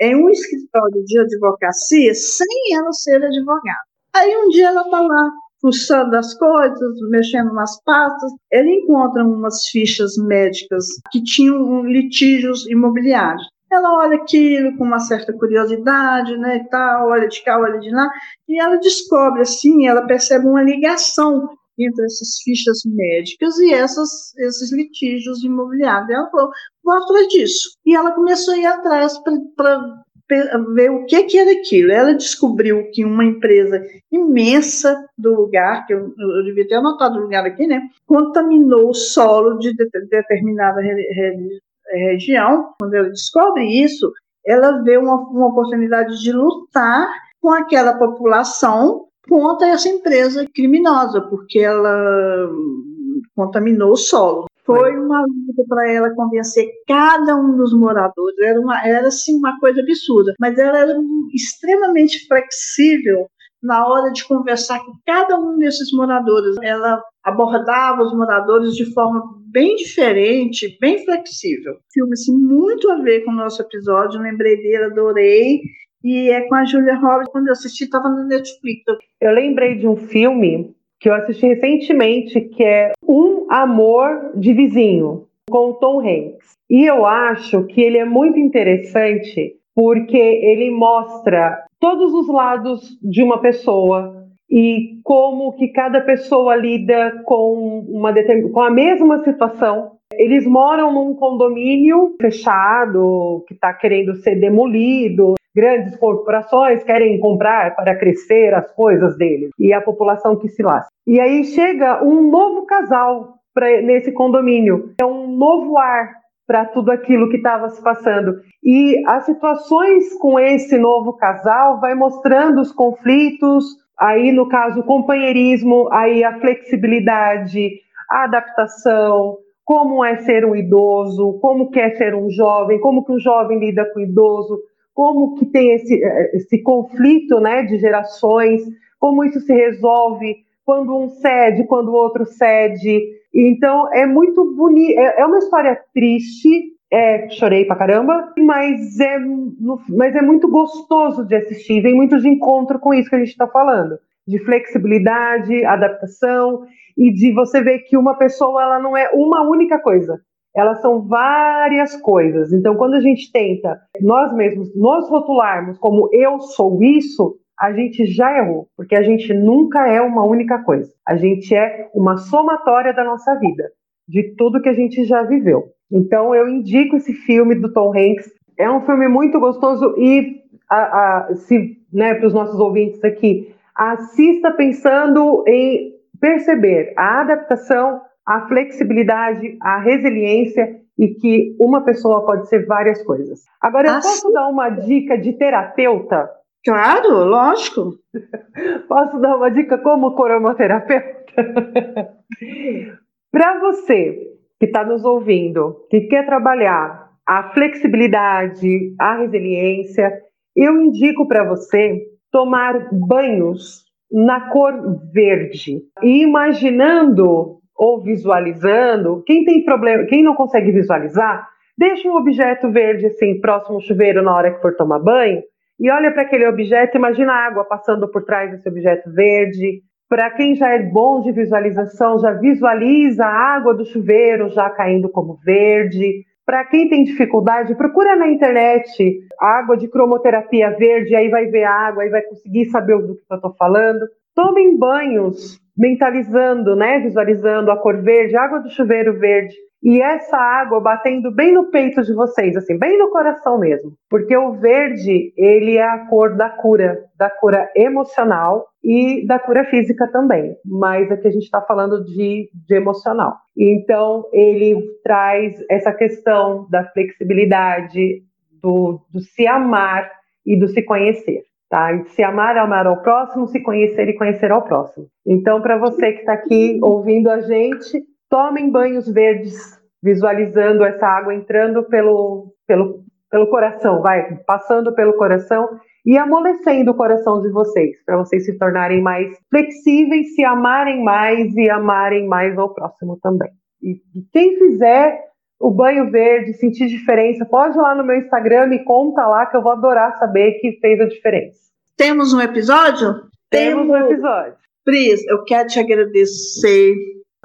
em um escritório de advocacia sem ela ser advogada. Aí um dia ela está lá fuçando as coisas, mexendo nas pastas, ele encontra umas fichas médicas que tinham litígios imobiliários. Ela olha aquilo com uma certa curiosidade, né, e tal, olha de cá, olha de lá, e ela descobre, assim, ela percebe uma ligação entre essas fichas médicas e essas, esses litígios imobiliários. Ela falou, vou atrás disso. E ela começou a ir atrás para ver o que, que era aquilo. Ela descobriu que uma empresa imensa do lugar, que eu, eu devia ter anotado o lugar aqui, né, contaminou o solo de, de determinada região, quando ela descobre isso, ela vê uma, uma oportunidade de lutar com aquela população contra essa empresa criminosa, porque ela contaminou o solo. Foi uma luta para ela convencer cada um dos moradores. Era, uma, era assim, uma coisa absurda, mas ela era extremamente flexível na hora de conversar com cada um desses moradores. Ela abordava os moradores de forma bem diferente, bem flexível. Filme assim, muito a ver com o nosso episódio, lembrei dele, adorei. E é com a Julia Roberts, quando eu assisti, estava no Netflix. Eu lembrei de um filme que eu assisti recentemente, que é Um Amor de Vizinho, com o Tom Hanks. E eu acho que ele é muito interessante porque ele mostra todos os lados de uma pessoa e como que cada pessoa lida com uma com a mesma situação. Eles moram num condomínio fechado que está querendo ser demolido. Grandes corporações querem comprar para crescer as coisas deles e a população que se lasca. E aí chega um novo casal pra, nesse condomínio. É um novo ar para tudo aquilo que estava se passando. E as situações com esse novo casal vai mostrando os conflitos, aí no caso o companheirismo, aí a flexibilidade, a adaptação, como é ser um idoso, como quer ser um jovem, como que o jovem lida com o idoso, como que tem esse, esse conflito né, de gerações, como isso se resolve quando um cede, quando o outro cede, então é muito bonito, é, é uma história triste, é, chorei pra caramba, mas é, mas é muito gostoso de assistir, vem muito de encontro com isso que a gente está falando, de flexibilidade, adaptação e de você ver que uma pessoa ela não é uma única coisa, elas são várias coisas. Então, quando a gente tenta nós mesmos nos rotularmos como eu sou isso, a gente já errou, porque a gente nunca é uma única coisa. A gente é uma somatória da nossa vida, de tudo que a gente já viveu. Então eu indico esse filme do Tom Hanks. É um filme muito gostoso e a, a, se, né, para os nossos ouvintes aqui, assista pensando em perceber a adaptação, a flexibilidade, a resiliência e que uma pessoa pode ser várias coisas. Agora eu posso dar uma dica de terapeuta Claro, lógico. Posso dar uma dica como cromoterapeuta? Para você que está nos ouvindo, que quer trabalhar a flexibilidade, a resiliência, eu indico para você tomar banhos na cor verde. E imaginando ou visualizando, quem tem problema, quem não consegue visualizar, deixa um objeto verde assim próximo ao chuveiro na hora que for tomar banho e olha para aquele objeto, imagina a água passando por trás desse objeto verde. Para quem já é bom de visualização, já visualiza a água do chuveiro já caindo como verde. Para quem tem dificuldade, procura na internet água de cromoterapia verde, aí vai ver a água, aí vai conseguir saber do que eu estou falando. Tomem banhos mentalizando, né, visualizando a cor verde, a água do chuveiro verde e essa água batendo bem no peito de vocês, assim, bem no coração mesmo. Porque o verde, ele é a cor da cura, da cura emocional e da cura física também. Mas aqui a gente está falando de, de emocional. Então, ele traz essa questão da flexibilidade, do, do se amar e do se conhecer. Tá? E se amar, amar ao próximo, se conhecer e conhecer ao próximo. Então, para você que está aqui ouvindo a gente, Tomem banhos verdes, visualizando essa água entrando pelo, pelo, pelo coração, vai, passando pelo coração e amolecendo o coração de vocês, para vocês se tornarem mais flexíveis, se amarem mais e amarem mais ao próximo também. E, e quem fizer o banho verde, sentir diferença, pode ir lá no meu Instagram, me conta lá que eu vou adorar saber que fez a diferença. Temos um episódio? Temos, Temos um episódio. Pris, eu quero te agradecer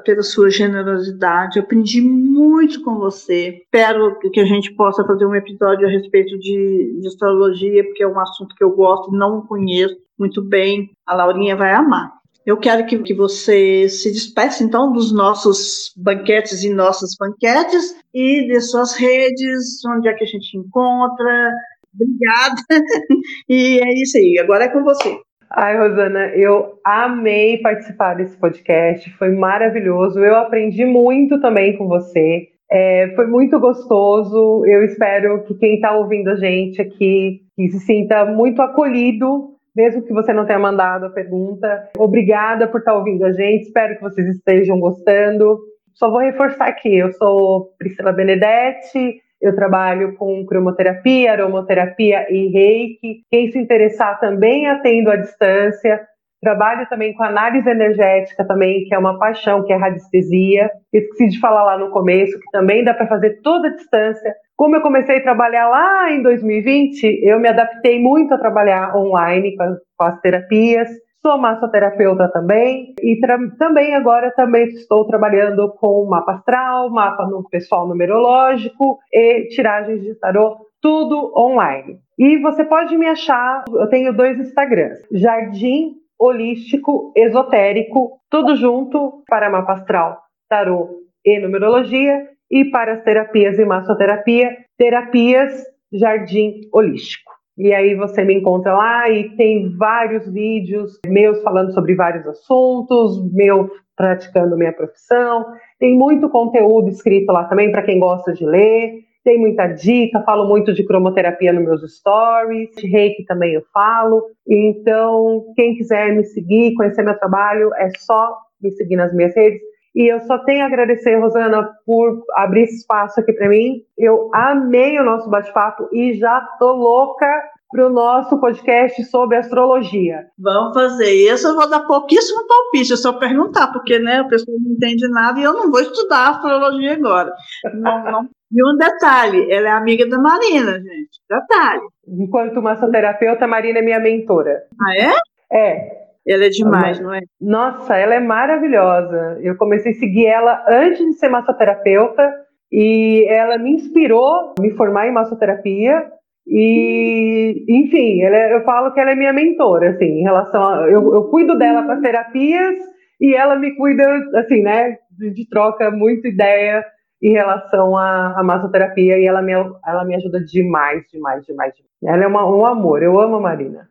pela sua generosidade. Eu aprendi muito com você. Espero que a gente possa fazer um episódio a respeito de, de astrologia, porque é um assunto que eu gosto, não conheço muito bem. A Laurinha vai amar. Eu quero que, que você se despeça, então, dos nossos banquetes e nossas banquetes e de suas redes, onde é que a gente encontra. Obrigada. E é isso aí. Agora é com você. Ai, Rosana, eu amei participar desse podcast, foi maravilhoso. Eu aprendi muito também com você. É, foi muito gostoso. Eu espero que quem está ouvindo a gente aqui se sinta muito acolhido, mesmo que você não tenha mandado a pergunta. Obrigada por estar ouvindo a gente. Espero que vocês estejam gostando. Só vou reforçar aqui: eu sou Priscila Benedetti, eu trabalho com cromoterapia, aromoterapia e reiki. Quem se interessar também atendo à distância. Trabalho também com análise energética também, que é uma paixão, que é radiestesia. Esqueci de falar lá no começo, que também dá para fazer toda a distância. Como eu comecei a trabalhar lá em 2020, eu me adaptei muito a trabalhar online com com as terapias. Sou massoterapeuta também e também agora também estou trabalhando com mapa astral, mapa no pessoal numerológico e tiragens de tarô, tudo online. E você pode me achar, eu tenho dois Instagrams, Jardim Holístico Esotérico, tudo junto para mapa astral, tarô e numerologia e para as terapias e massoterapia, terapias Jardim Holístico. E aí você me encontra lá e tem vários vídeos meus falando sobre vários assuntos, meu praticando minha profissão. Tem muito conteúdo escrito lá também para quem gosta de ler. Tem muita dica, falo muito de cromoterapia nos meus stories, de reiki também eu falo. Então, quem quiser me seguir, conhecer meu trabalho, é só me seguir nas minhas redes. E eu só tenho a agradecer, Rosana, por abrir espaço aqui para mim. Eu amei o nosso bate-papo e já tô louca para o nosso podcast sobre astrologia. Vamos fazer isso. Eu vou dar pouquíssimo palpite, é só perguntar, porque né, a pessoa não entende nada e eu não vou estudar astrologia agora. Não, não. E um detalhe, ela é amiga da Marina, gente. Detalhe. Enquanto massoterapeuta, a Marina é minha mentora. Ah, é? É. Ela é demais, não é? Nossa, ela é maravilhosa. Eu comecei a seguir ela antes de ser massoterapeuta e ela me inspirou a me formar em massoterapia. E, enfim, é, eu falo que ela é minha mentora, assim, em relação a. Eu, eu cuido dela para terapias e ela me cuida, assim, né, de, de troca, muita ideia em relação à, à massoterapia e ela me, ela me ajuda demais, demais, demais. Ela é uma, um amor, eu amo a Marina.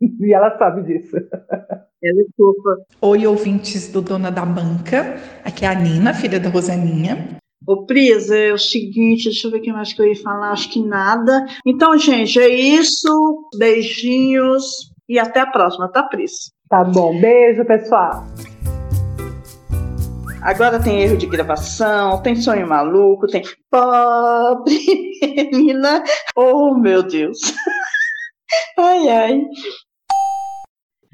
E ela sabe disso. Ela é fofa. Oi, ouvintes do Dona da Banca. Aqui é a Nina, filha da Rosaninha. Ô, Prisa, é o seguinte, deixa eu ver o que mais que eu ia falar, acho que nada. Então, gente, é isso. Beijinhos e até a próxima, tá, Pris? Tá bom, beijo, pessoal. Agora tem erro de gravação, tem sonho maluco, tem pobre menina. Oh, meu Deus. Ai, ai.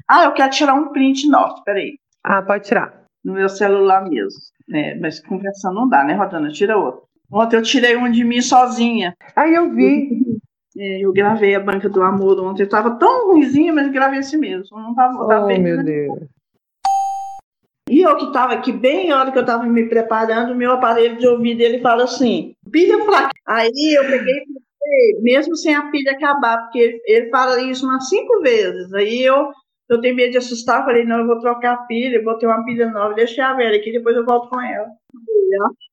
Ah, eu quero tirar um print nosso, peraí. Ah, pode tirar. No meu celular mesmo. É, mas conversando não dá, né, Rodana? Tira outro. Ontem eu tirei um de mim sozinha. Aí eu vi. É, eu gravei a Banca do Amor ontem. Eu tava tão ruimzinha, mas gravei esse mesmo. Não tava, eu tava Oh, bem- meu Deus. E eu que tava aqui, bem na hora que eu tava me preparando, meu aparelho de ouvido, ele fala assim, pilha pra cá. Aí eu peguei e mesmo sem a pilha acabar, porque ele fala isso umas cinco vezes. Aí eu, eu tenho medo de assustar, falei, não, eu vou trocar a pilha, botei uma pilha nova, deixei a velha aqui, depois eu volto com ela.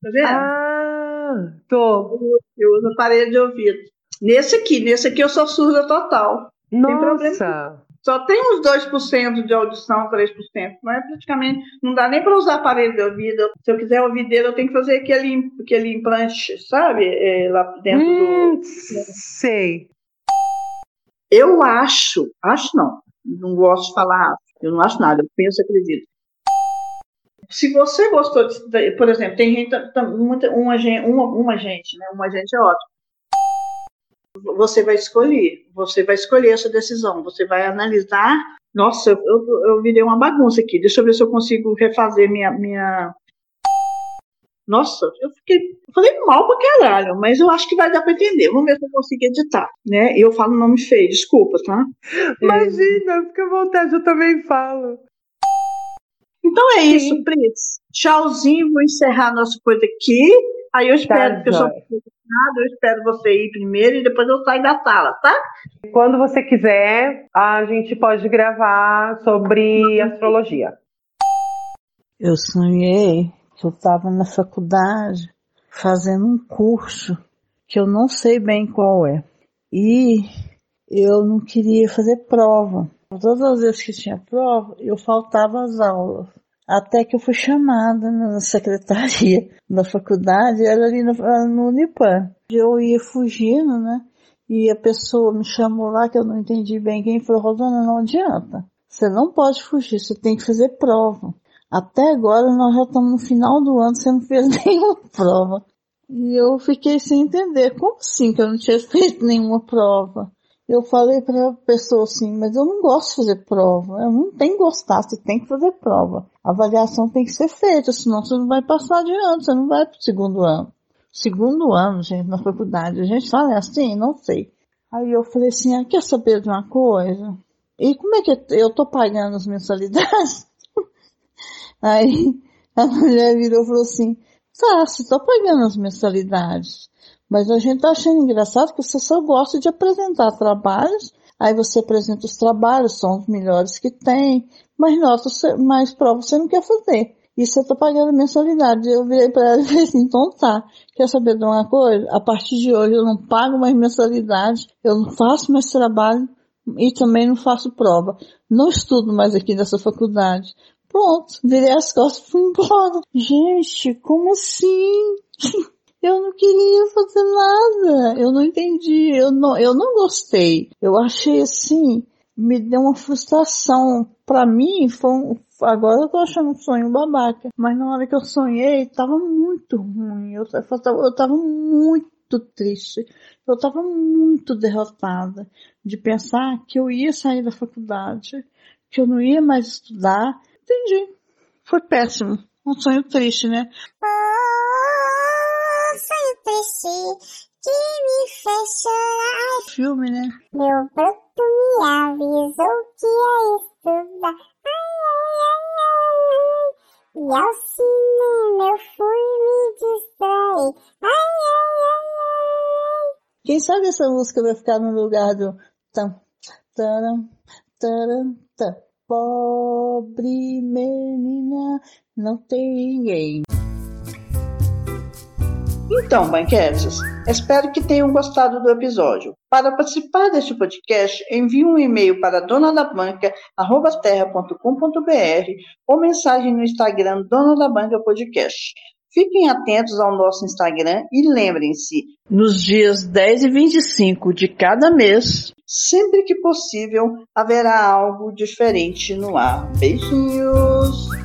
Tá vendo? Ah, tô. Eu uso aparelho de ouvido. Nesse aqui, nesse aqui eu sou surda total. Nossa. Só tem uns 2% de audição, 3%, mas praticamente não dá nem para usar aparelho de ouvido. Se eu quiser ouvir dele, eu tenho que fazer aquele, aquele implante, sabe? É, lá dentro Hum, do. sei. Eu acho, acho não, não gosto de falar, eu não acho nada, eu penso, acredito. Se você gostou, de, por exemplo, tem gente, muita, uma, uma, uma gente, né? Uma gente é ótimo. Você vai escolher, você vai escolher essa decisão, você vai analisar. Nossa, eu, eu, eu virei uma bagunça aqui. Deixa eu ver se eu consigo refazer minha. minha... Nossa, eu fiquei. Eu falei mal pra caralho, mas eu acho que vai dar pra entender. Vamos ver se eu consigo editar. Né? Eu falo nome feio, desculpa, tá? Imagina, fica à vontade, eu também falo. Então é isso, Pris. Tchauzinho, vou encerrar nossa coisa aqui. Aí eu espero, Tá, sou joia. apaixonada, eu espero você ir primeiro e depois eu saio da sala, tá? Quando você quiser, a gente pode gravar sobre astrologia. Eu sonhei que eu estava na faculdade fazendo um curso que eu não sei bem qual é. E eu não queria fazer prova. Todas as vezes que tinha prova, eu faltava às aulas. Até que eu fui chamada na secretaria da faculdade, era ali no, no. Eu ia fugindo, né? E a pessoa me chamou lá, que eu não entendi bem quem falou, Rosana, não adianta. Você não pode fugir, você tem que fazer prova. Até agora nós já estamos no final do ano, você não fez nenhuma prova. E eu fiquei sem entender. Como assim que eu não tinha feito nenhuma prova? Eu falei para a pessoa assim, mas eu não gosto de fazer prova. Eu não tenho que gostar, você tem que fazer prova. A avaliação tem que ser feita, senão você não vai passar adiante, você não vai para o segundo ano. Segundo ano, gente, na faculdade. A gente fala assim, não sei. Aí eu falei assim, ah, quer saber de uma coisa? E como é que eu tô pagando as mensalidades? Aí a mulher virou e falou assim, você tá pagando as mensalidades, mas a gente tá achando engraçado que você só gosta de apresentar trabalhos, aí você apresenta os trabalhos, são os melhores que tem, mas notas, você- mais provas você não quer fazer. E você tá pagando mensalidade. Eu virei para ela e falei assim, então tá, quer saber de uma coisa? A partir de hoje eu não pago mais mensalidade, eu não faço mais trabalho e também não faço prova. Não estudo mais aqui nessa faculdade. Pronto, virei as costas e fui embora. Gente, como assim? Eu não queria fazer nada. Eu não entendi. Eu não, eu não gostei. Eu achei assim, me deu uma frustração. Pra mim, foi um, agora eu tô achando um sonho babaca. Mas na hora que eu sonhei, tava muito ruim. Eu, eu, tava, eu tava muito triste. Eu tava muito derrotada de pensar que eu ia sair da faculdade, que eu não ia mais estudar. Entendi. Foi péssimo. Um sonho triste, né? sonho triste que me fez chorar. Filme, né? Meu broto me avisou que ia estudar. Ai, ai, ai, ai. E ao cinema eu fui me distrair. Ai, ai, ai, ai. Quem sabe essa música vai ficar no lugar do tam, taram, taram, tam. Pobre menina, não tem ninguém. Então, banquetes, espero que tenham gostado do episódio. Para participar deste podcast, envie um e-mail para donadabanca.terra.com.br ou mensagem no Instagram Dona da Banca Podcast. Fiquem atentos ao nosso Instagram e lembrem-se, Nos dias 10 e 25 de cada mês, sempre que possível, haverá algo diferente no ar. Beijinhos!